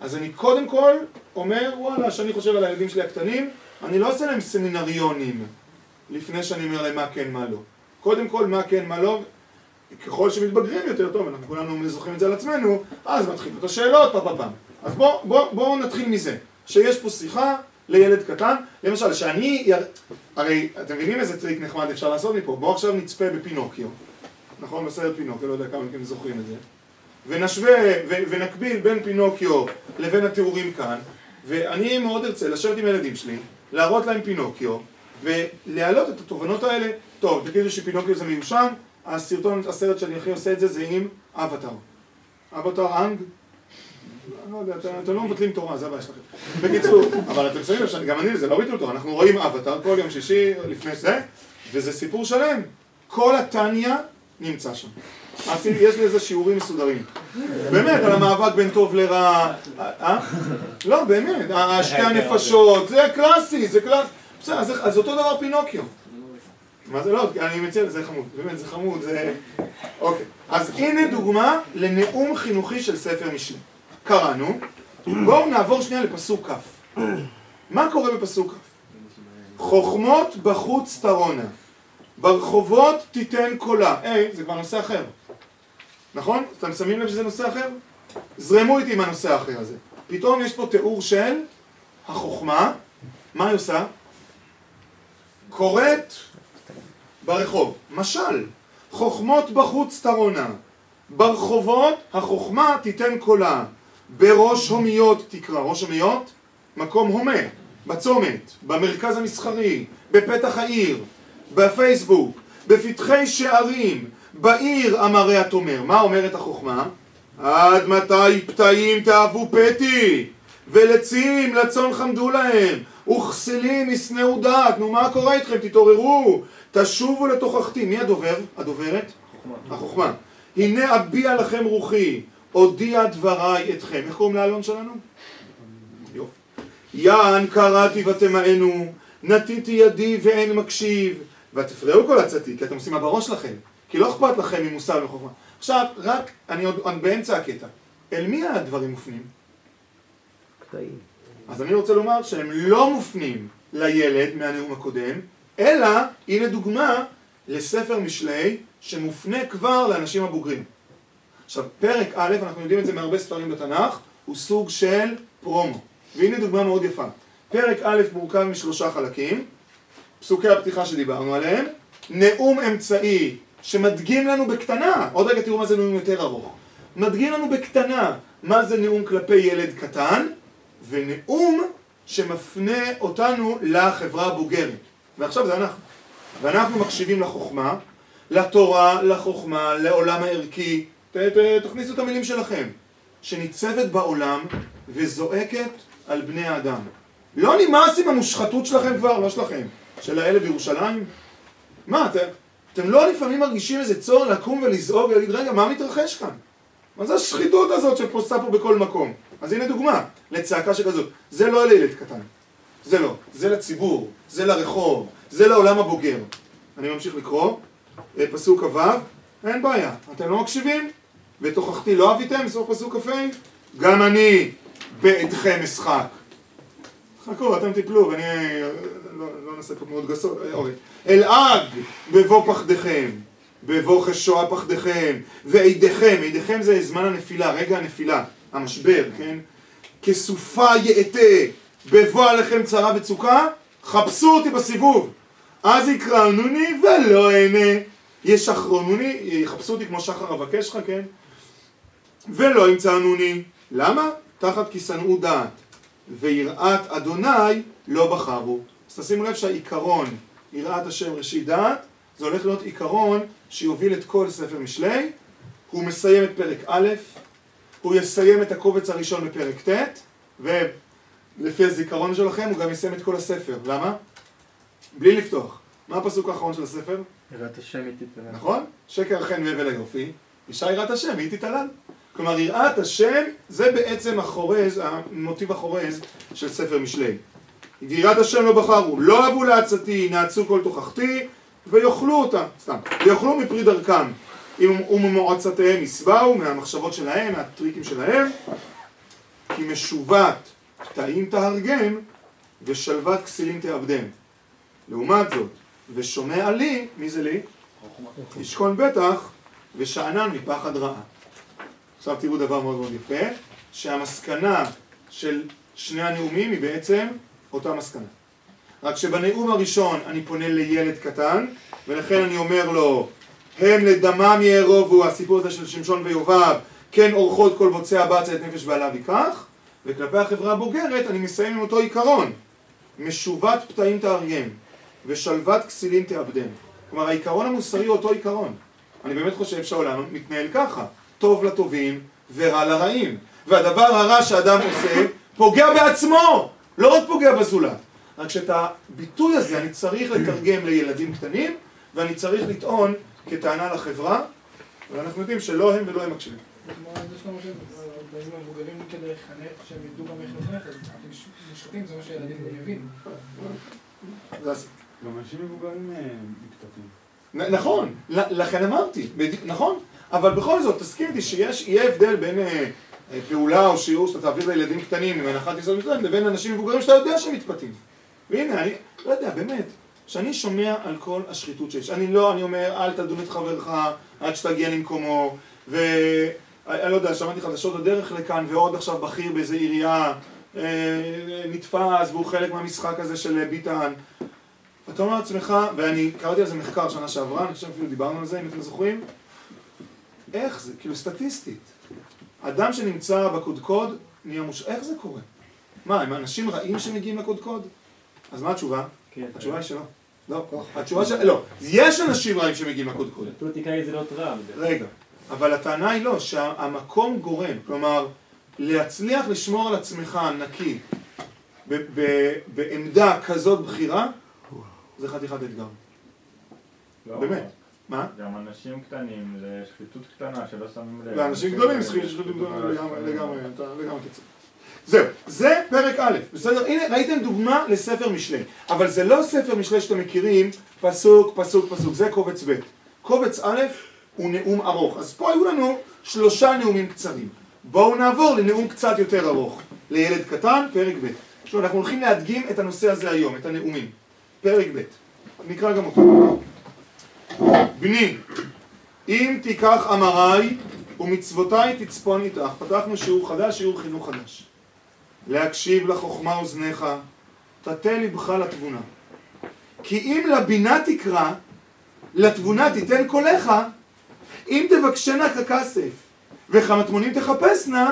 אז אני קודם כל אומר, וואלה, שאני חושב על הילדים שלי הקטנים, אני לא עושה להם סמינריונים לפני שאני אומר להם מה כן, מה לא. קודם כל, מה כן, מה לא, ככל שמתבגרים יותר טוב, אנחנו כולנו זוכרים את זה על עצמנו, אז מתחילים את השאלות, פעם פעם. אז בואו בוא, בוא נתחיל מזה, שיש פה שיחה לילד קטן, למשל, שאני, יר... הרי אתם מבינים איזה טריק נחמד אפשר לעשות מפה, בואו עכשיו נצפה בפינוקיו, נכון? בסרט פינוקיו, לא יודע כמה מכם זוכרים את זה, ונשווה. ונקביל בין פינוקיו לבין התיאורים כאן, ואני מאוד ארצה לשבת עם הילדים שלי, להראות להם פינוקיו, ולהעלות את התובנות האלה, טוב, תגידו שפינוקיו זה מיושן, הסרטון, הסרט שאני הכי עושה את זה, זה עם אבטאר. אבטאר אנג? לא יודע, אתם- לא מבטלים תורה, זה הבעיה שלכם. בקיצור, אבל אתם שמים לב שגם אני, זה לא ביטול תורה, אנחנו רואים אבטאר כל יום שישי לפני זה, וזה סיפור שלם. כל הטניה נמצא שם. יש לי איזה שיעורים מסודרים. באמת, על המאבק בין טוב לרע. אה? לא, באמת, שתי הנפשות, זה קלאסי, זה קלאסי. בסדר, אז אותו דבר פינוקיו. מה זה לא? אני מציע, זה חמוד, באמת זה חמוד, זה... אוקיי. אז הנה דוגמה לנאום חינוכי של ספר משלי. קראנו, בואו נעבור שנייה לפסוק כ'. מה קורה בפסוק כ'? חוכמות בחוץ תרונה, ברחובות תיתן קולה. היי, זה כבר נושא אחר. נכון? אתם שמים לב שזה נושא אחר? זרמו איתי עם הנושא האחר הזה. פתאום יש פה תיאור של החוכמה, מה היא עושה? קוראת ברחוב. משל, חוכמות בחוץ תרונה, ברחובות החוכמה תיתן קולה, בראש הומיות תקרא. ראש הומיות? מקום הומה, בצומת, במרכז המסחרי, בפתח העיר, בפייסבוק, בפתחי שערים, בעיר אמרי התומר. מה אומרת החוכמה? עד מתי פתאים תאהבו פתי, ולצים לצאן חמדו להם, וכסילים ישנאו דעת. נו מה קורה איתכם? תתעוררו, תשובו לתוכחתי. מי הדובר? הדוברת? חוכמה. החוכמה. הנה אביע לכם רוחי, הודיע דבריי אתכם. איך קוראים לאלון שלנו? יופי. יען קראתי ותמאנו, נטיתי ידי ואין מקשיב, ותפרעו כל עצתי, כי אתם עושים מה בראש שלכם, כי לא אכפת לכם ממוסר וחוכמה. עכשיו, רק, אני עוד אני באמצע הקטע. אל מי הדברים מופנים? קטעים. אז אני רוצה לומר שהם לא מופנים לילד מהנאום הקודם, אלא, הנה דוגמה לספר משלי שמופנה כבר לאנשים הבוגרים. עכשיו, פרק א', אנחנו יודעים את זה מהרבה ספרים בתנ"ך, הוא סוג של פרומו. והנה דוגמה מאוד יפה. פרק א' מורכב משלושה חלקים, פסוקי הפתיחה שדיברנו עליהם, נאום אמצעי שמדגים לנו בקטנה, עוד רגע תראו מה זה נאום יותר ארוך, מדגים לנו בקטנה מה זה נאום כלפי ילד קטן, ונאום שמפנה אותנו לחברה הבוגרת. ועכשיו זה אנחנו. ואנחנו מקשיבים לחוכמה, לתורה, לחוכמה, לעולם הערכי, ת, ת, תכניסו את המילים שלכם, שניצבת בעולם וזועקת על בני האדם. לא נמאס עם המושחתות שלכם כבר, לא שלכם, של האלה בירושלים? מה, אתם, אתם לא לפעמים מרגישים איזה צורך לקום ולזעוק ולהגיד, רגע, מה מתרחש כאן? מה זה השחיתות הזאת שפוסה פה בכל מקום? אז הנה דוגמה לצעקה שכזאת. זה לא לילד קטן. זה לא. זה לציבור, זה לרחוב, זה לעולם הבוגר. אני ממשיך לקרוא, אה, פסוק כ"ו, אין בעיה. אתם לא מקשיבים? ותוכחתי לא אהביתם? סוף פסוק כ"ה? גם אני בעדכם אשחק. חכו, אתם תיפלו, ואני נעשה פה תנועות גסות. אה, אוקיי. אלעד בבוא פחדכם. בבוא חשועה פחדכם, ועידיכם, עידיכם זה זמן הנפילה, רגע הנפילה, המשבר, כן? כסופה יאטה, בבוא עליכם צרה וצוקה, חפשו אותי בסיבוב. אז יקראונוני ולא אענה. ישחרונוני, יחפשו אותי כמו שחר אבקש לך, כן? ולא ימצאנוני. למה? תחת כי שנאו דעת. ויראת אדוני לא בחרו. אז תשימו לב שהעיקרון, יראת השם ראשית דעת, זה הולך להיות עיקרון שיוביל את כל ספר משלי, הוא מסיים את פרק א', הוא יסיים את הקובץ הראשון בפרק ט', ולפי הזיכרון שלכם הוא גם יסיים את כל הספר. למה? בלי לפתוח. מה הפסוק האחרון של הספר? יראת השם איתי תנא. נכון? שקר החן והבל היופי, אישה יראת השם, היא תתעלל. כלומר, יראת השם זה בעצם החורז, המוטיב החורז של ספר משלי. ויראת השם לא בחרו, לא אהבו לעצתי, נעצו כל תוכחתי, ויאכלו אותה, סתם, ויאכלו מפרי דרכם, וממועצתיהם יסבאו, מהמחשבות שלהם, מהטריקים שלהם, כי משובת פתאים תהרגם, ושלוות כסילים תאבדם. לעומת זאת, ושומע לי, מי זה לי? ישכון בטח, ושאנן מפחד רעה. עכשיו תראו דבר מאוד מאוד יפה, שהמסקנה של שני הנאומים היא בעצם אותה מסקנה. רק שבנאום הראשון אני פונה לילד קטן, ולכן אני אומר לו, הם לדמם יערובו, הסיפור הזה של שמשון ויובב, כן אורחות כל בוצע בצע את נפש בעליו ייקח, וכלפי החברה הבוגרת אני מסיים עם אותו עיקרון, משובת פתאים תארגם, ושלוות כסילים תאבדם. כלומר העיקרון המוסרי הוא אותו עיקרון. אני באמת חושב שהעולם מתנהל ככה, טוב לטובים ורע לרעים. והדבר הרע שאדם עושה פוגע בעצמו, לא רק פוגע בזולת. רק שאת הביטוי הזה אני צריך לתרגם לילדים קטנים, ואני צריך לטעון כטענה לחברה, ואנחנו יודעים שלא הם ולא הם מקשיבים. גם אנשים מבוגרים אה, מתפתים. נכון, לכן אמרתי, נכון, אבל בכל זאת תסכים איתי שיהיה הבדל בין אה, פעולה או שיעור שאתה תעביר לילדים קטנים עם הנחת יסוד מסוים לבין אנשים מבוגרים שאתה יודע שהם מתפתים. והנה, אני לא יודע, באמת, כשאני שומע על כל השחיתות שיש, אני לא, אני אומר, אל תדון את חברך עד שתגיע למקומו, ואני לא יודע, שמעתי חדשות בדרך לכאן, ועוד עכשיו בכיר באיזה עירייה נתפס, והוא חלק מהמשחק הזה של ביטן. אתה אומר לעצמך, ואני קראתי על זה מחקר שנה שעברה, אני חושב אפילו דיברנו על זה, אם אתם זוכרים, איך זה, כאילו סטטיסטית, אדם שנמצא בקודקוד נהיה מוש... איך זה קורה? מה, הם אנשים רעים שמגיעים לקודקוד? אז מה התשובה? כן. התשובה היא שלא. לא, התשובה של... לא, יש אנשים רעים שמגיעים לקודקוד. פוליטיקאי זה לא טראם. רגע, אבל הטענה היא לא, שהמקום גורם, כלומר, להצליח לשמור על עצמך נקי בעמדה כזאת בכירה, זה חתיכת אתגר. לא, באמת. מה? גם אנשים קטנים, זה שחיתות קטנה שלא שמים לב. לאנשים גדולים, שחיתות גדולה לגמרי, אתה לגמרי קיצור. זהו, זה פרק א', בסדר? הנה, ראיתם דוגמה לספר משלי. אבל זה לא ספר משלי שאתם מכירים, פסוק, פסוק, פסוק, זה קובץ ב'. קובץ א' הוא נאום ארוך. אז פה היו לנו שלושה נאומים קצרים. בואו נעבור לנאום קצת יותר ארוך. לילד קטן, פרק ב'. עכשיו, אנחנו הולכים להדגים את הנושא הזה היום, את הנאומים. פרק ב', נקרא גם אותו. בני, אם תיקח אמריי ומצוותיי תצפון איתך. פתחנו שיעור חדש, שיעור חינוך חדש. להקשיב לחוכמה אוזניך, תטה לבך לתבונה. כי אם לבינה תקרא, לתבונה תיתן קולך, אם תבקשנה ככסף וכמטמונים תחפשנה,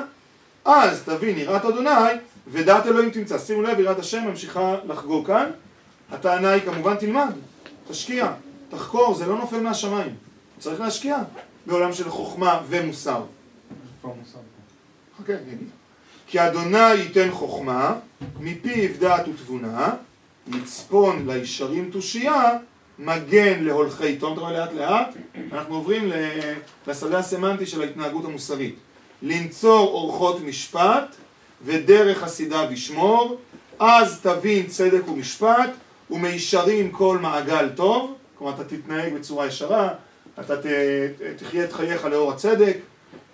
אז תבין יראת אדוני ודעת אלוהים תמצא. שימו לב, יראת השם ממשיכה לחגוג כאן. הטענה היא כמובן תלמד, תשקיע, תחקור, זה לא נופל מהשמיים. צריך להשקיע בעולם של חוכמה ומוסר. חכה. כי אדוני ייתן חוכמה, מפיו דעת ותבונה, יצפון לישרים תושייה, מגן להולכי תום. אתה רואה לאט לאט, אנחנו עוברים לשדה הסמנטי של ההתנהגות המוסרית. לנצור אורחות משפט, ודרך חסידה בשמור, אז תבין צדק ומשפט, ומישרים כל מעגל טוב, כלומר אתה תתנהג בצורה ישרה, אתה ת, תחיה את חייך לאור הצדק,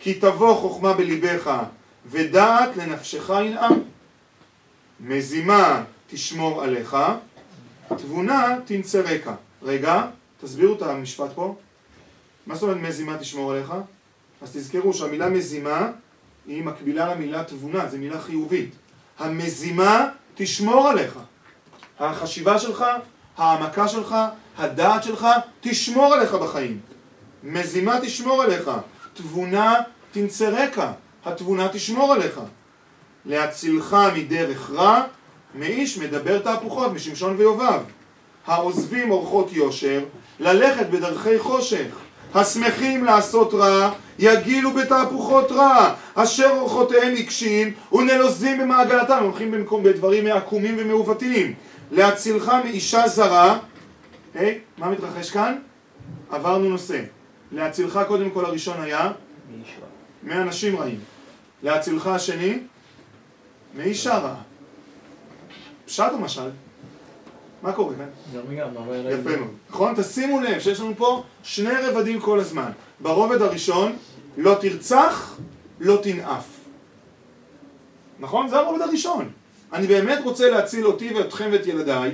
כי תבוא חוכמה בליבך ודעת לנפשך ינעם. מזימה תשמור עליך, תבונה תנצרקה. רגע, תסבירו את המשפט פה. מה זאת אומרת מזימה תשמור עליך? אז תזכרו שהמילה מזימה היא מקבילה למילה תבונה, זו מילה חיובית. המזימה תשמור עליך. החשיבה שלך, העמקה שלך, הדעת שלך, תשמור עליך בחיים. מזימה תשמור עליך. תבונה תנצרקה. התבונה תשמור עליך. להצילך מדרך רע, מאיש מדבר תהפוכות, משמשון ויובב. העוזבים אורחות יושר, ללכת בדרכי חושך. השמחים לעשות רע, יגילו בתהפוכות רע. אשר אורחותיהם עיקשים ונלוזים במעגלתם. הולכים במקום בדברים עקומים ומעוותים. להצילך מאישה זרה, היי, מה מתרחש כאן? עברנו נושא. להצילך קודם כל הראשון היה מאנשים רעים. להצילך השני מאישה רעה. פשט או משל? מה קורה כאן? אבל... יפה מאוד. נכון? תשימו לב שיש לנו פה שני רבדים כל הזמן. ברובד הראשון, לא תרצח, לא תנאף. נכון? זה הרובד הראשון. אני באמת רוצה להציל אותי ואתכם ואת ילדיי,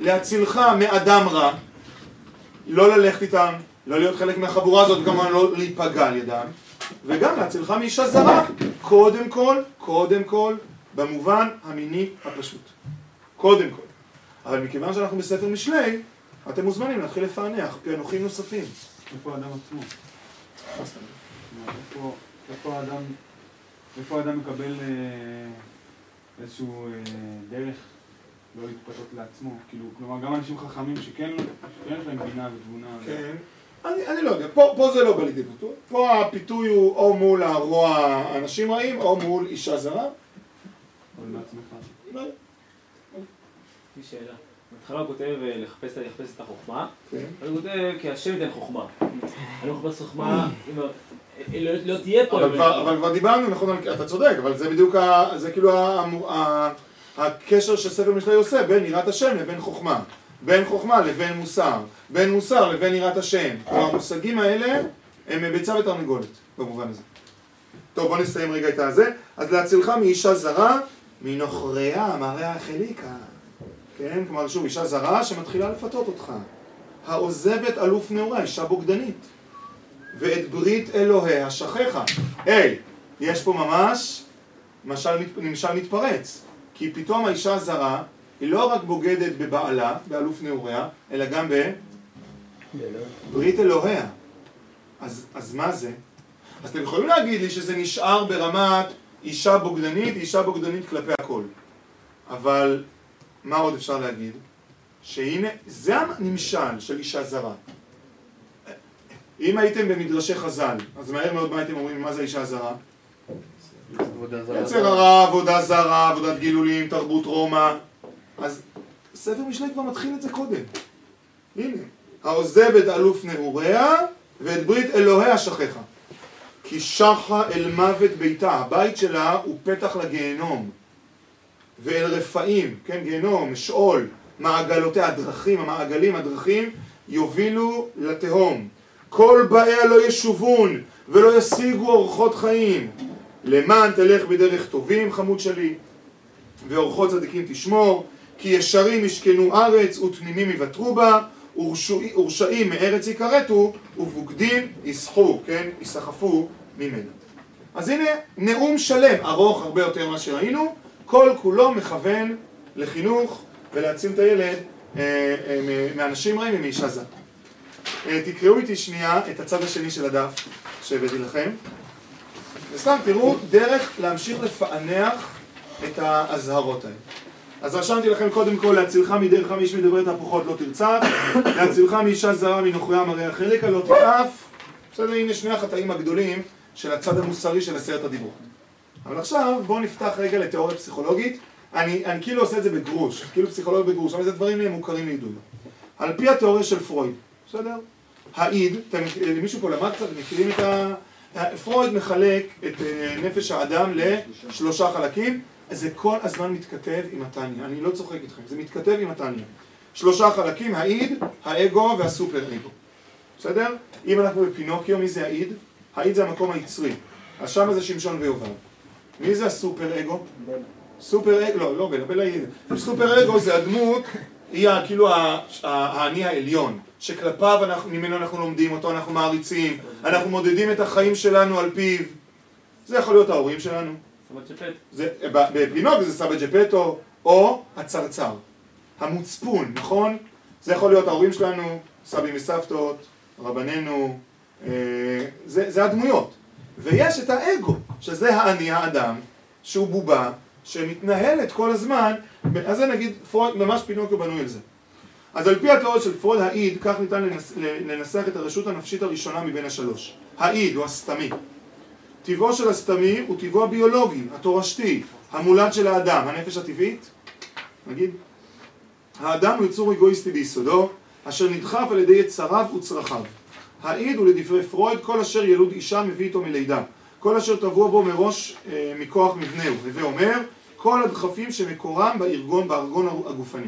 להצילך מאדם רע, לא ללכת איתם, לא להיות חלק מהחבורה הזאת, וכמובן לא להיפגע על ידם, וגם להצילך מאישה זרה, קודם כל, קודם כל, במובן המיני הפשוט. קודם כל. אבל מכיוון שאנחנו בספר משלי, אתם מוזמנים להתחיל לפענח פענוחים נוספים. איפה האדם עצמו? איפה- איפה האדם, איפה האדם מקבל אה, איזשהו אה, דרך לא להתפתות לעצמו? כאילו, כלומר, גם אנשים חכמים שכן שכן יש להם בינה ותבונה. כן. אני, אני לא יודע, פה, פה זה לא בא לידי ביטוי. פה הפיתוי הוא או מול הרוע אנשים רעים, או מול אישה זרה. אבל מעצמך. לא. יש לי שאלה. בהתחלה הוא כותב אה, לחפש לחפש את החוכמה, כן. אבל הוא כותב כי השם ייתן חוכמה. אני לא מחפש חוכמה, ה- אה, לא- לא תהיה פה. אבל אבל- כבר, דיברנו, נכון, אתה צודק, אבל זה בדיוק, זה כאילו ה, הקשר שספר משלי עושה בין יראת השם לבין חוכמה. בין חוכמה לבין מוסר. בין מוסר לבין יראת השם. כלומר, המושגים האלה הם ביצה ותרנגולת, במובן הזה. טוב, בוא נסיים רגע את הזה. אז להצילך מאישה זרה, מנוכריה, מראה החליקה. כן, כלומר, שוב, אישה זרה שמתחילה לפתות אותך. העוזבת אלוף נעורה, אישה בוגדנית. ואת ברית אלוהיה שכחה. היי, יש פה ממש משל, נמשל מתפרץ. כי פתאום האישה הזרה היא לא רק בוגדת בבעלה, באלוף נעוריה, אלא גם בברית אלוהיה. אז, אז מה זה? אז אתם יכולים להגיד לי שזה נשאר ברמת אישה בוגדנית, אישה בוגדנית כלפי הכל. אבל מה עוד אפשר להגיד? שהנה, זה הנמשל של אישה זרה. אם הייתם במדרשי חז"ל, אז מהר מאוד מה הייתם אומרים, מה זה אישה זרה? יצר הרע, עבודה זרה, עבודת גילולים, תרבות רומא. אז ספר משלי כבר מתחיל את זה קודם. הנה, העוזב את אלוף נעוריה ואת ברית אלוהיה שכחה. כי שחה אל מוות ביתה, הבית שלה הוא פתח לגיהנום. ואל רפאים, כן, גיהנום, שאול, מעגלותיה, הדרכים, המעגלים, הדרכים, יובילו לתהום. כל באיה לא ישובון ולא ישיגו אורחות חיים. למען תלך בדרך טובים, חמוד שלי, ואורחות צדיקים תשמור, כי ישרים ישכנו ארץ ותמימים יוותרו בה, ורשעי- ורשעים מארץ יכרתו, ובוגדים יסחו, כן, יסחפו ממנה. אז הנה נאום שלם, ארוך הרבה יותר ממה שראינו, כל כולו מכוון לחינוך ולהציל את הילד אה, אה, מאנשים רעים ומאישה זרה. אה, תקראו איתי שנייה את הצד השני של הדף שהבאתי לכם. וסתם תראו דרך להמשיך לפענח את האזהרות האלה. אז רשמתי לכם קודם כל להצילך מדרך מאיש מדבר תהפוכות לא תרצח, להצילך מאישה זרה מנוכריה מראה החליקה לא תרעף. בסדר, הנה שני החטאים הגדולים של הצד המוסרי של עשרת הדיברות. אבל עכשיו בואו נפתח רגע לתיאוריה פסיכולוגית. אני, אני כאילו עושה את זה בגרוש, כאילו פסיכולוגיה בגרוש, אבל זה דברים מוכרים לעידוד. על פי התיאוריה של פרויד, בסדר? האיד, אתם, מישהו פה למד קצת, מכירים את ה... פרויד מחלק את אה, נפש האדם לשלושה חלקים, זה כל הזמן מתכתב עם התניא, אני לא צוחק איתכם, זה מתכתב עם התניא. שלושה חלקים, האיד, האגו והסופר אגו. בסדר? אם אנחנו בפינוקיו, מי זה האיד? האיד זה המקום היצרי, אז שם זה שמשון ויובב. מי זה הסופר אגו? סופר אגו, לא, לא בלה היא... סופר אגו זה הדמות, היא כאילו האני העליון, שכלפיו אנחנו, ממנו אנחנו לומדים אותו, אנחנו מעריצים, אנחנו מודדים את החיים שלנו על פיו. זה יכול להיות ההורים שלנו. זה, ב- בפינוק זה סבא ג'פטו, או הצרצר, המוצפון, נכון? זה יכול להיות ההורים שלנו, סבים וסבתות, רבנינו, אה, זה, זה הדמויות. ויש את האגו, שזה האני האדם, שהוא בובה, שמתנהלת כל הזמן, אז זה נגיד, פרויד, ממש פינוקיו בנוי על זה. אז על פי התיאוריה של פרויד, האיד, כך ניתן לנס, לנסח את הרשות הנפשית הראשונה מבין השלוש. האיד הוא הסתמי. טבעו של הסתמי הוא טבעו הביולוגי, התורשתי, המולד של האדם, הנפש הטבעית, נגיד. האדם הוא יצור אגואיסטי ביסודו, אשר נדחף על ידי יצריו וצרכיו. העיד הוא לדברי פרויד כל אשר ילוד אישה מביא איתו מלידה. כל אשר טבוע בו מראש אה, מכוח מבנהו. הווה אומר, כל הדחפים שמקורם בארגון, בארגון הגופני.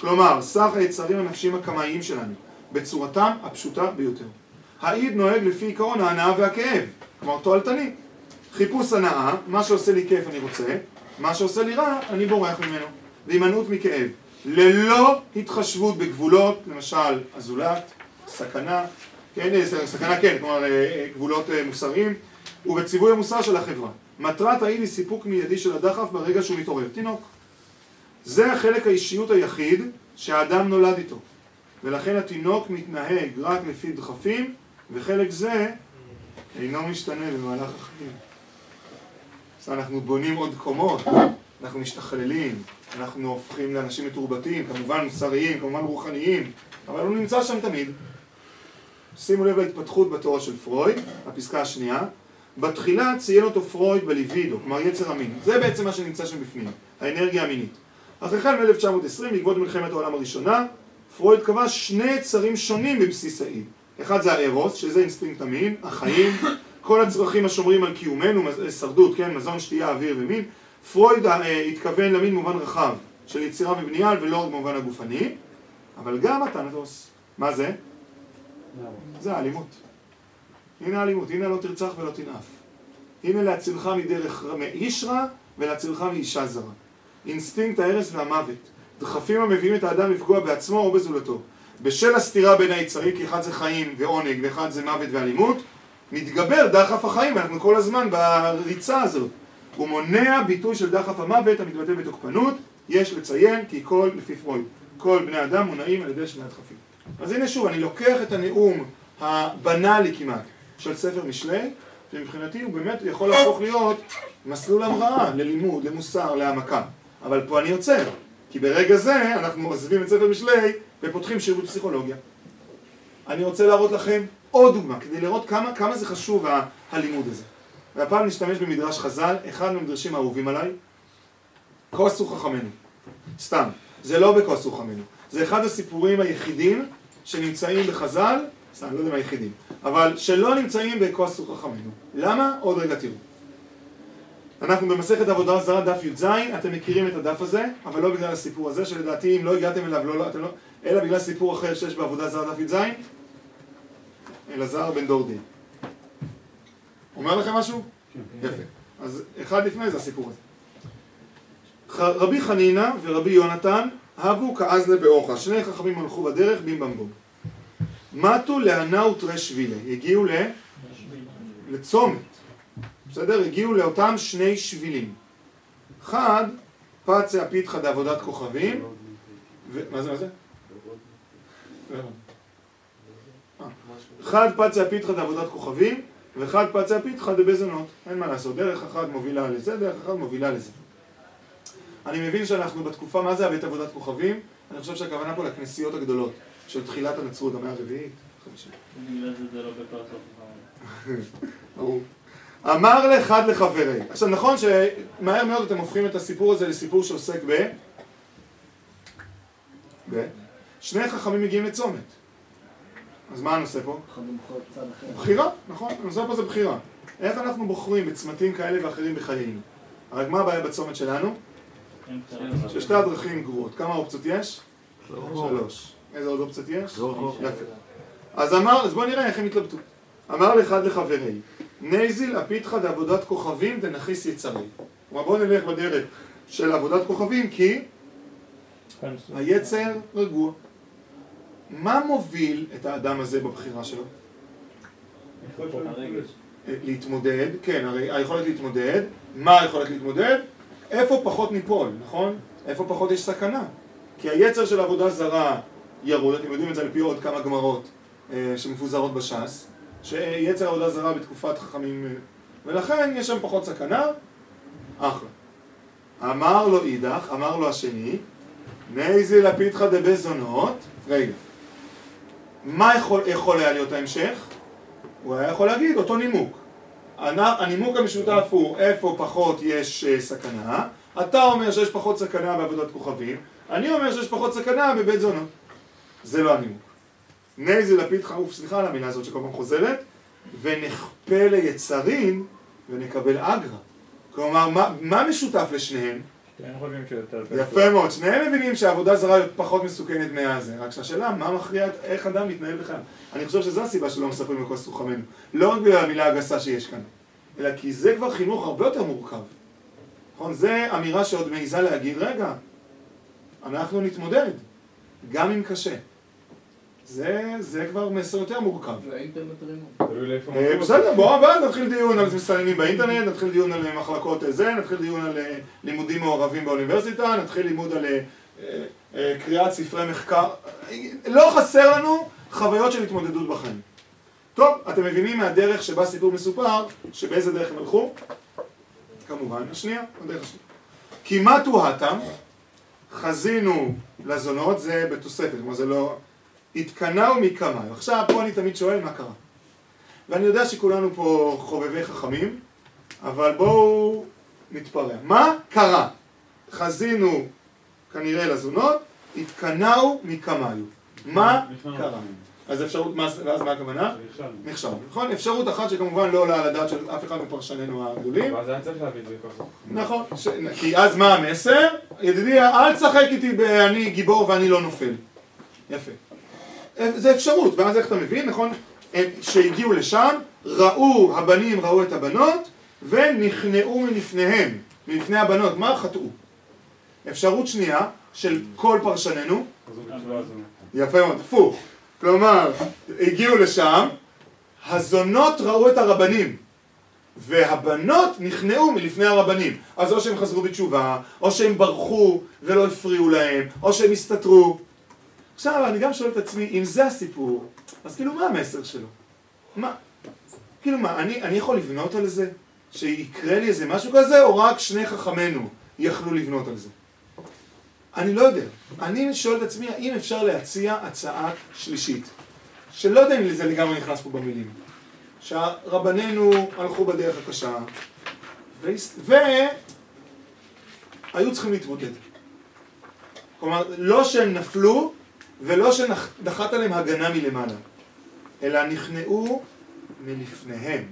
כלומר, סך היצרים הנפשיים הקמאיים שלנו, בצורתם הפשוטה ביותר. העיד נוהג לפי עיקרון ההנאה והכאב, כלומר תועלתני. חיפוש הנאה, מה שעושה לי כיף אני רוצה, מה שעושה לי רע אני בורח ממנו. והימנעות מכאב. ללא התחשבות בגבולות, למשל הזולת, סכנה, כן, אה, סכנה כן, כלומר אה, אה, גבולות מוסריים, ובציווי המוסר של החברה. מטרת העיד היא סיפוק מיידי של הדחף ברגע שהוא מתעורר. תינוק. זה החלק האישיות היחיד שהאדם נולד איתו. ולכן התינוק מתנהג רק לפי דחפים, וחלק זה אינו משתנה במהלך החיים. אז אנחנו בונים עוד קומות, אנחנו משתכללים, אנחנו הופכים לאנשים מתורבתים, כמובן מוסריים, כמובן רוחניים, אבל הוא נמצא שם תמיד. שימו לב להתפתחות בתורה של פרויד, הפסקה השנייה. בתחילה ציין אותו פרויד בליבידו, כלומר יצר המין. זה בעצם מה שנמצא שם בפנים, האנרגיה המינית. אך החל מ-1920, בעקבות מלחמת העולם הראשונה, פרויד קבע שני יצרים שונים בבסיס האיד. אחד זה הארוס, שזה אינסטינקט המין, החיים, (laughs) כל הצרכים השומרים על קיומנו, הישרדות, כן, מזון, שתייה, אוויר ומין. פרויד אה, התכוון למין מובן רחב של יצירה ובנייה ולא רק במובן הגופני, אבל גם התנטוס. מה זה? זה האלימות. הנה האלימות, הנה לא תרצח ולא תנאף. הנה להצילך מדרך איש רע ולהצילך מאישה זרה. אינסטינקט ההרס והמוות. דחפים המביאים את האדם לפגוע בעצמו או בזולתו. בשל הסתירה בין היצרים, כי אחד זה חיים ועונג ואחד זה מוות ואלימות, מתגבר דחף החיים, אנחנו כל הזמן בריצה הזאת. הוא מונע ביטוי של דחף המוות המתבטא בתוקפנות, יש לציין כי כל, לפי פרויד, כל בני אדם מונעים על ידי שני הדחפים. אז הנה שוב, אני לוקח את הנאום הבנאלי כמעט של ספר משלי, שמבחינתי הוא באמת יכול להפוך להיות מסלול המראה ללימוד, למוסר, להעמקה. אבל פה אני עוצר, כי ברגע זה אנחנו עוזבים את ספר משלי ופותחים שירות פסיכולוגיה. אני רוצה להראות לכם עוד דוגמה, כדי לראות כמה, כמה זה חשוב הלימוד הזה. והפעם נשתמש במדרש חז"ל, אחד מהמדרשים האהובים עליי, כוסו חכמנו. סתם, זה לא בכוסו חכמנו. זה אחד הסיפורים היחידים שנמצאים בחז"ל, סתם, לא יודע אם היחידים, אבל שלא נמצאים בכוסו חכמנו. למה? עוד רגע תראו. אנחנו במסכת עבודה זרה, דף י"ז, אתם מכירים את הדף הזה, אבל לא בגלל הסיפור הזה, שלדעתי אם לא הגעתם אליו, לא, לא, לא, אלא בגלל סיפור אחר שיש בעבודה זרה, דף י"ז, אלעזר בן דורדי. אומר לכם משהו? כן. יפה. אז אחד לפני זה הסיפור הזה. רבי חנינא ורבי יונתן הבו כאזלה באוחה, שני חכמים הלכו בדרך בים במבום. מתו להנא ותרי שבילה, הגיעו ל... לצומת, בסדר? הגיעו לאותם שני שבילים. אחד, פצה פיתחא דעבודת כוכבים, ו... מה זה, מה זה? אחד פצה פיתחא דעבודת כוכבים, ואחד פצה פיתחא דבזונות. אין מה לעשות, דרך אחת מובילה לזה, דרך אחת מובילה לזה. אני מבין שאנחנו בתקופה, מה זה הבית עבודת כוכבים? אני חושב שהכוונה פה לכנסיות הגדולות של תחילת הנצרות, המאה הרביעית, חמישית. ברור. אמר לאחד לחברי. עכשיו נכון שמהר מאוד אתם הופכים את הסיפור הזה לסיפור שעוסק ב... ב... שני חכמים מגיעים לצומת. אז מה הנושא פה? בחירה, נכון, הנושא פה זה בחירה. איך אנחנו בוחרים בצמתים כאלה ואחרים בחיינו? רק מה הבעיה בצומת שלנו? ששתי הדרכים גרועות. כמה אופציות יש? שלוש. איזה עוד אופציות יש? יפה. אז אמר, אז בואו נראה איך הם התלבטו. אמר ליה חד לחבריה, ניזיל אפיתחא דעבודת כוכבים דנכיס יצריה. כלומר בואו נלך בדרך של עבודת כוכבים כי היצר רגוע. מה מוביל את האדם הזה בבחירה שלו? להתמודד, כן, הרי היכולת להתמודד, מה היכולת להתמודד? איפה פחות ניפול, נכון? איפה פחות יש סכנה? כי היצר של עבודה זרה ירוד, אתם יודעים את זה על פי עוד כמה גמרות אה, שמפוזרות בש"ס, שיצר עבודה זרה בתקופת חכמים, ולכן יש שם פחות סכנה, אחלה. אמר לו אידך, אמר לו השני, נייזי לפיתחא דבזונות, רגע, מה יכול, יכול היה להיות ההמשך? הוא היה יכול להגיד אותו נימוק. הנימוק המשותף הוא איפה פחות יש אה, סכנה, אתה אומר שיש פחות סכנה בעבודת כוכבים, אני אומר שיש פחות סכנה בבית זונות. זה לא הנימוק. נזי זה לפיד חרוף, סליחה על המילה הזאת שכל פעם חוזרת, ונכפה ליצרים ונקבל אגרא. כלומר, מה, מה משותף לשניהם? יפה מאוד, שניהם מבינים שעבודה זרה פחות מסוכנת מהזה, רק שהשאלה, מה מכריע, איך אדם מתנהל בכלל? אני חושב שזו הסיבה שלא מספרים לכל סוחמנו. לא רק בגלל המילה הגסה שיש כאן, אלא כי זה כבר חינוך הרבה יותר מורכב. נכון? זה אמירה שעוד מעיזה להגיד, רגע, אנחנו נתמודד, גם אם קשה. זה, זה כבר מסר יותר מורכב. אה, בסדר, בואו ואז נתחיל דיון על מסתננים באינטרנט, נתחיל דיון על אה, מחלקות אה, זה, נתחיל דיון על לימודים מעורבים באוניברסיטה, נתחיל לימוד על קריאת ספרי מחקר. לא חסר לנו חוויות של התמודדות בחיים. טוב, אתם מבינים מהדרך שבה סיפור מסופר, שבאיזה דרך הם הלכו? כמובן, השנייה, הדרך השנייה. כמעט הוא התם, חזינו לזונות, זה בתוספת, כלומר זה לא... התקנאו מקמאי. עכשיו, פה אני תמיד שואל מה קרה. ואני יודע שכולנו פה חובבי חכמים, אבל בואו נתפרע. מה קרה? חזינו כנראה לזונות, התקנאו מקמאיו. מה קרה? אז אפשרות, ואז מה הכוונה? נכשלנו. נכון? אפשרות אחת שכמובן לא עולה על הדעת של אף אחד מפרשנינו הגדולים. ואז היה צריך להביא את זה ככה. נכון. כי אז מה המסר? ידידי, אל תשחק איתי ב"אני גיבור ואני לא נופל". יפה. זה אפשרות, ואז איך אתה מבין, נכון? הם שהגיעו לשם, ראו, הבנים ראו את הבנות, ונכנעו מלפניהם, מלפני הבנות, מה חטאו? אפשרות שנייה, של כל פרשננו. יפה מאוד, הפוך. כלומר, הגיעו לשם, הזונות ראו את הרבנים, והבנות נכנעו מלפני הרבנים. אז או שהם חזרו בתשובה, או שהם ברחו ולא הפריעו להם, או שהם הסתתרו. עכשיו, אני גם שואל את עצמי, אם זה הסיפור, אז כאילו, מה המסר שלו? מה? כאילו מה, אני, אני יכול לבנות על זה? שיקרה לי איזה משהו כזה, או רק שני חכמינו יכלו לבנות על זה? אני לא יודע. אני שואל את עצמי, האם אפשר להציע הצעה שלישית? שלא יודע אם זה לגמרי נכנס פה במילים. שהרבנינו הלכו בדרך הקשה, והיו צריכים להתמודד. כלומר, לא שהם נפלו, ולא שנחת עליהם הגנה מלמעלה, אלא נכנעו מלפניהם.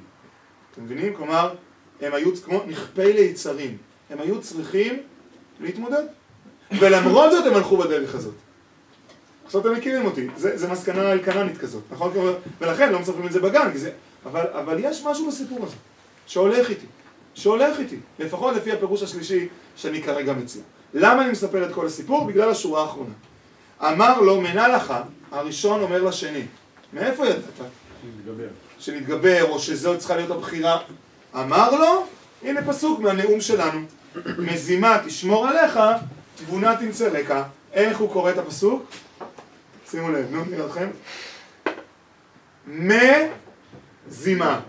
אתם מבינים? כלומר, הם היו כמו נכפי ליצרים. הם היו צריכים להתמודד. ולמרות זאת הם הלכו בדרך הזאת. עכשיו אתם מכירים אותי, זה, זה מסקנה אלקננית כזאת, נכון? ולכן לא מספרים את זה בגן, זה... אבל, אבל יש משהו בסיפור הזה, שהולך איתי, שהולך איתי, לפחות לפי הפירוש השלישי שאני כרגע מציע. למה אני מספר את כל הסיפור? בגלל השורה האחרונה. אמר לו מנה לך, הראשון אומר לשני, מאיפה ידעת? נתגבר. שנתגבר, או שזו צריכה להיות הבחירה. אמר לו, הנה פסוק מהנאום שלנו. מזימה תשמור עליך, תבונה תמצא רקע. איך הוא קורא את הפסוק? שימו לב, נו, נראה אתכם. מזימה.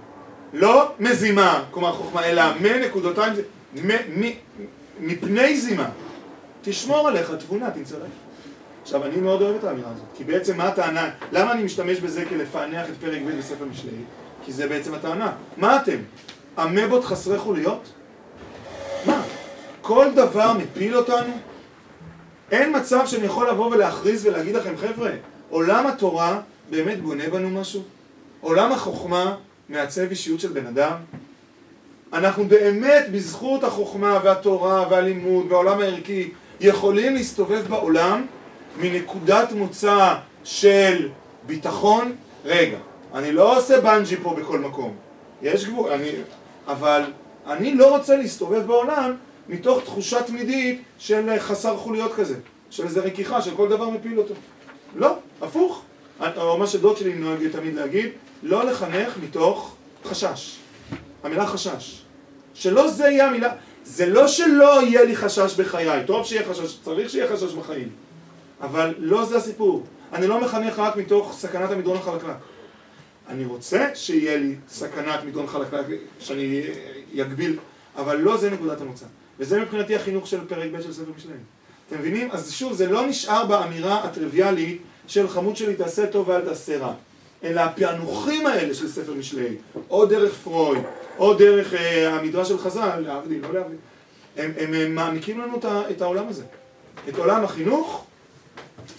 לא מזימה, כלומר חוכמה, אלא מנקודותיים, מפני זימה. תשמור עליך, תבונה תמצא רקע. עכשיו, אני מאוד אוהב את האמירה הזאת, כי בעצם מה הטענה? למה אני משתמש בזה כלפענח את פרק ב' בספר משלי? כי זה בעצם הטענה. מה אתם? אמבות חסרי חוליות? מה? כל דבר מפיל אותנו? אין מצב שאני יכול לבוא ולהכריז ולהגיד לכם, חבר'ה, עולם התורה באמת בונה בנו משהו? עולם החוכמה מעצב אישיות של בן אדם? אנחנו באמת, בזכות החוכמה והתורה והלימוד והעולם הערכי, יכולים להסתובב בעולם מנקודת מוצא של ביטחון, רגע, אני לא עושה בנג'י פה בכל מקום, יש גבול, אני, אבל אני לא רוצה להסתובב בעולם מתוך תחושה תמידית של חסר חוליות כזה, של איזה רכיכה, של כל דבר מפיל אותו. לא, הפוך. או מה שדוד שלי נוהג תמיד להגיד, לא לחנך מתוך חשש. המילה חשש. שלא זה יהיה המילה, זה לא שלא יהיה לי חשש בחיי, טוב שיהיה חשש, צריך שיהיה חשש בחיים. אבל לא זה הסיפור. אני לא מחנך רק מתוך סכנת המדרון החלקלק. אני רוצה שיהיה לי סכנת מדרון חלקלק, שאני יגביל, אבל לא זה נקודת המוצא. וזה מבחינתי החינוך של פרק ב' של ספר משלם. אתם מבינים? אז שוב, זה לא נשאר באמירה הטריוויאלית של חמוד שלי תעשה טוב ואל תעשה רע. אלא הפענוחים האלה של ספר משלי, או דרך פרויד, או דרך אה, המדרש של חז"ל, להבדיל, לא להבדיל, הם, הם, הם מעניקים לנו את, את העולם הזה. את עולם החינוך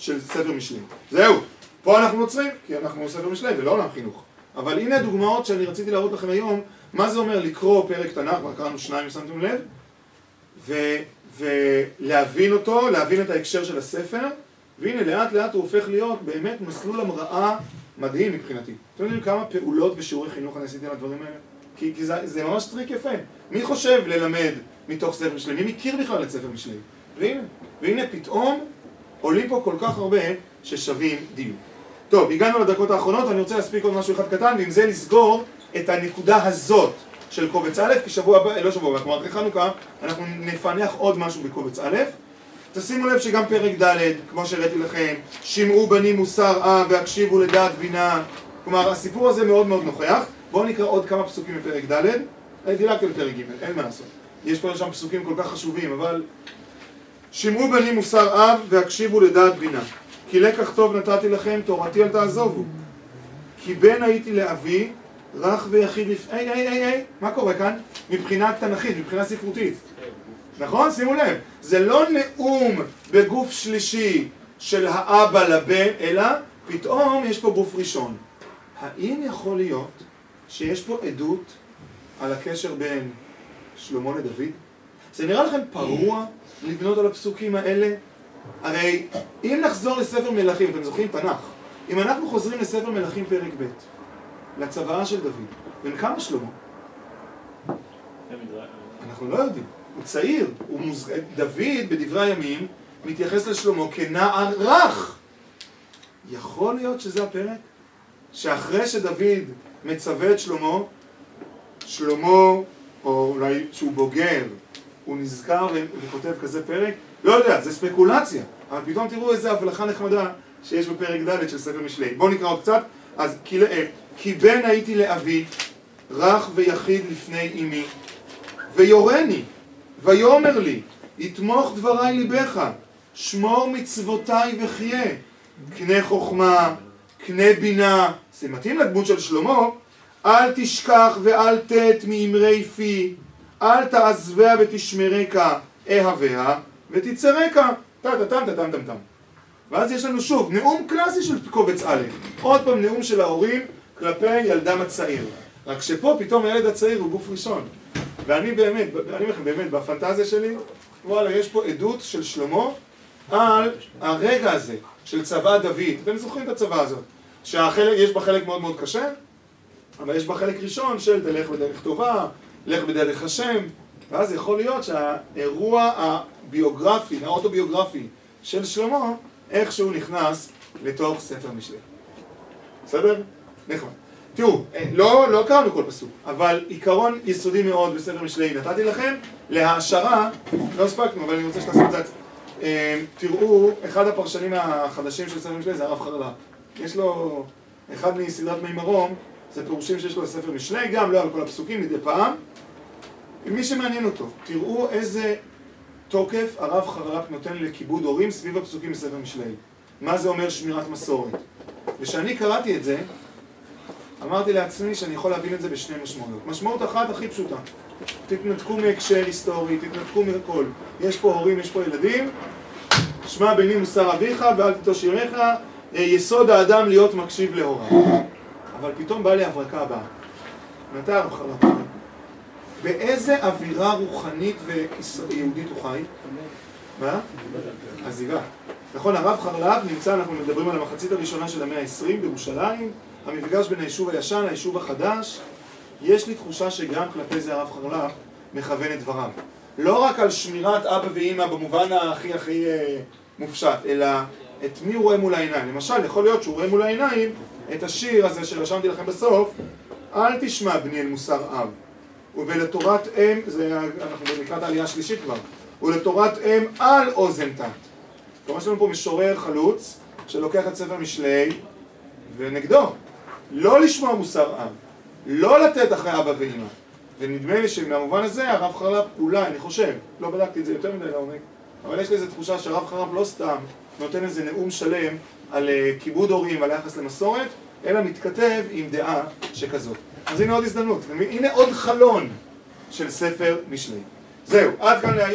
של ספר משלי. זהו. פה אנחנו עוצרים, כי אנחנו ספר משלי ולא עולם חינוך. אבל הנה הדוגמאות שאני רציתי להראות לכם היום, מה זה אומר לקרוא פרק תנ"ך, כבר קראנו שניים אם שמתם לב, ו- ולהבין אותו, להבין את ההקשר של הספר, והנה לאט לאט הוא הופך להיות באמת מסלול המראה מדהים מבחינתי. אתם יודעים כמה פעולות ושיעורי חינוך אני עשיתי על הדברים האלה? כי, כי זה, זה ממש טריק יפה. מי חושב ללמד מתוך ספר משלי? מי מכיר בכלל את ספר משלי? והנה, והנה פתאום עולים פה כל כך הרבה ששווים דיוק. טוב, הגענו לדקות האחרונות, ואני רוצה להספיק עוד משהו אחד קטן, ועם זה לסגור את הנקודה הזאת של קובץ א', כי שבוע הבא, לא שבוע הבא, כלומר אחרי חנוכה, אנחנו נפענח עוד משהו בקובץ א'. תשימו לב שגם פרק ד', כמו שהראיתי לכם, שמעו בנים מוסר עם והקשיבו לדעת בינה. כלומר, הסיפור הזה מאוד מאוד נוכח. בואו נקרא עוד כמה פסוקים בפרק ד', אני דילגתי לפרק ג', אין מה לעשות. יש פה ושם פסוקים כל כך חשובים, אבל... שמעו בנים מוסר אב והקשיבו לדעת בינה. כי לקח טוב נתתי לכם, תורתי אל תעזובו. כי בן הייתי לאבי, רך ויחיד לפ... היי, היי, היי, היי, מה קורה כאן? מבחינה תנכית, מבחינה ספרותית. נכון? שימו לב. זה לא נאום בגוף שלישי של האבא לבן, אלא פתאום יש פה גוף ראשון. האם יכול להיות שיש פה עדות על הקשר בין שלמה לדוד? זה נראה לכם פרוע לבנות על הפסוקים האלה? הרי אם נחזור לספר מלכים, אתם זוכרים תנ"ך, אם אנחנו חוזרים לספר מלכים פרק ב', לצוואה של דוד, בן כמה שלמה? אנחנו לא יודעים. הוא צעיר, הוא מוז... דוד בדברי הימים מתייחס לשלמה כנער רך. יכול להיות שזה הפרק? שאחרי שדוד מצווה את שלמה, שלמה, או אולי שהוא בוגר, הוא נזכר וכותב כזה פרק? לא יודע, זה ספקולציה, אבל פתאום תראו איזה הבלחה נחמדה שיש בפרק ד' של ספר משלי. בואו נקרא עוד קצת. אז כי, כי בן הייתי לאבי, רך ויחיד לפני אמי, ויורני, ויאמר לי, יתמוך דברי ליבך, שמור מצוותיי וחיה, קנה חוכמה, קנה בינה, זה מתאים לדמות של שלמה, אל תשכח ואל תת מאמרי פי, אל תעזביה ותשמרקה, אהביה ותצרקה, טה-טה-טם, טה-טם-טם-טם. ואז יש לנו שוב, נאום קלאסי של קובץ א', עוד פעם נאום של ההורים כלפי ילדם הצעיר. רק שפה פתאום הילד הצעיר הוא גוף ראשון. ואני באמת, אני אומר לכם באמת, בפנטזיה שלי, וואלה, יש פה עדות של שלמה על הרגע הזה של צבא דוד. אתם זוכרים את הצבא הזאת? שיש בה חלק מאוד מאוד קשה, אבל יש בה חלק ראשון של תלך בדרך טובה, לך בדרך השם, ואז יכול להיות שהאירוע הביוגרפי, האוטוביוגרפי של שלמה, איכשהו נכנס לתוך ספר משלי. בסדר? נחמד. תראו, לא, לא קראנו כל פסוק, אבל עיקרון יסודי מאוד בספר משלי נתתי לכם, להעשרה, לא הספקנו, אבל אני רוצה שתעשו את זה. תראו, אחד הפרשנים החדשים של ספר משלי זה הרב חרלה. יש לו, אחד מסדרת מי מרום, זה פירושים שיש לו לספר משלי, גם לא על כל הפסוקים מדי פעם. מי שמעניין אותו, תראו איזה תוקף הרב חרל"פ נותן לכיבוד הורים סביב הפסוקים בספר משלי. מה זה אומר שמירת מסורת. וכשאני קראתי את זה, אמרתי לעצמי שאני יכול להבין את זה בשני משמעויות. משמעות אחת הכי פשוטה, תתנתקו מהקשר היסטורי, תתנתקו מהכל. יש פה הורים, יש פה ילדים, שמע בני מוסר אביך ואל תיטוש ימיך, יסוד האדם להיות מקשיב להוריו. אבל פתאום באה לי הברקה הבאה. מתי הרב חרל"פ? באיזה אווירה רוחנית ויהודית הוא חי? מה? עזיבה. נכון, הרב חרל"פ נמצא, אנחנו מדברים על המחצית הראשונה של המאה ה-20 בירושלים, המפגש בין היישוב הישן ליישוב החדש, יש לי תחושה שגם כלפי זה הרב חרל"פ מכוון את דבריו. לא רק על שמירת אבא ואימא במובן הכי הכי מופשט, אלא את מי הוא רואה מול העיניים. למשל, יכול להיות שהוא רואה מול העיניים את השיר הזה שרשמתי לכם בסוף, אל תשמע בני אל מוסר אב. ולתורת אם, זה, אנחנו לקראת העלייה השלישית כבר, ולתורת אם על אוזן תת. כלומר יש לנו פה משורר חלוץ שלוקח את ספר משלי ונגדו. לא לשמוע מוסר עם, לא לתת אחרי אבא ואמא. ונדמה לי שמהמובן הזה הרב חרל"פ אולי, אני חושב, לא בדקתי את זה יותר מדי לעומק, אבל יש לי איזו תחושה שהרב חרל"פ לא סתם נותן איזה נאום שלם על uh, כיבוד הורים, על היחס למסורת, אלא מתכתב עם דעה שכזאת. אז הנה עוד הזדמנות, הנה עוד חלון של ספר משלי. זהו, עד כאן להיום.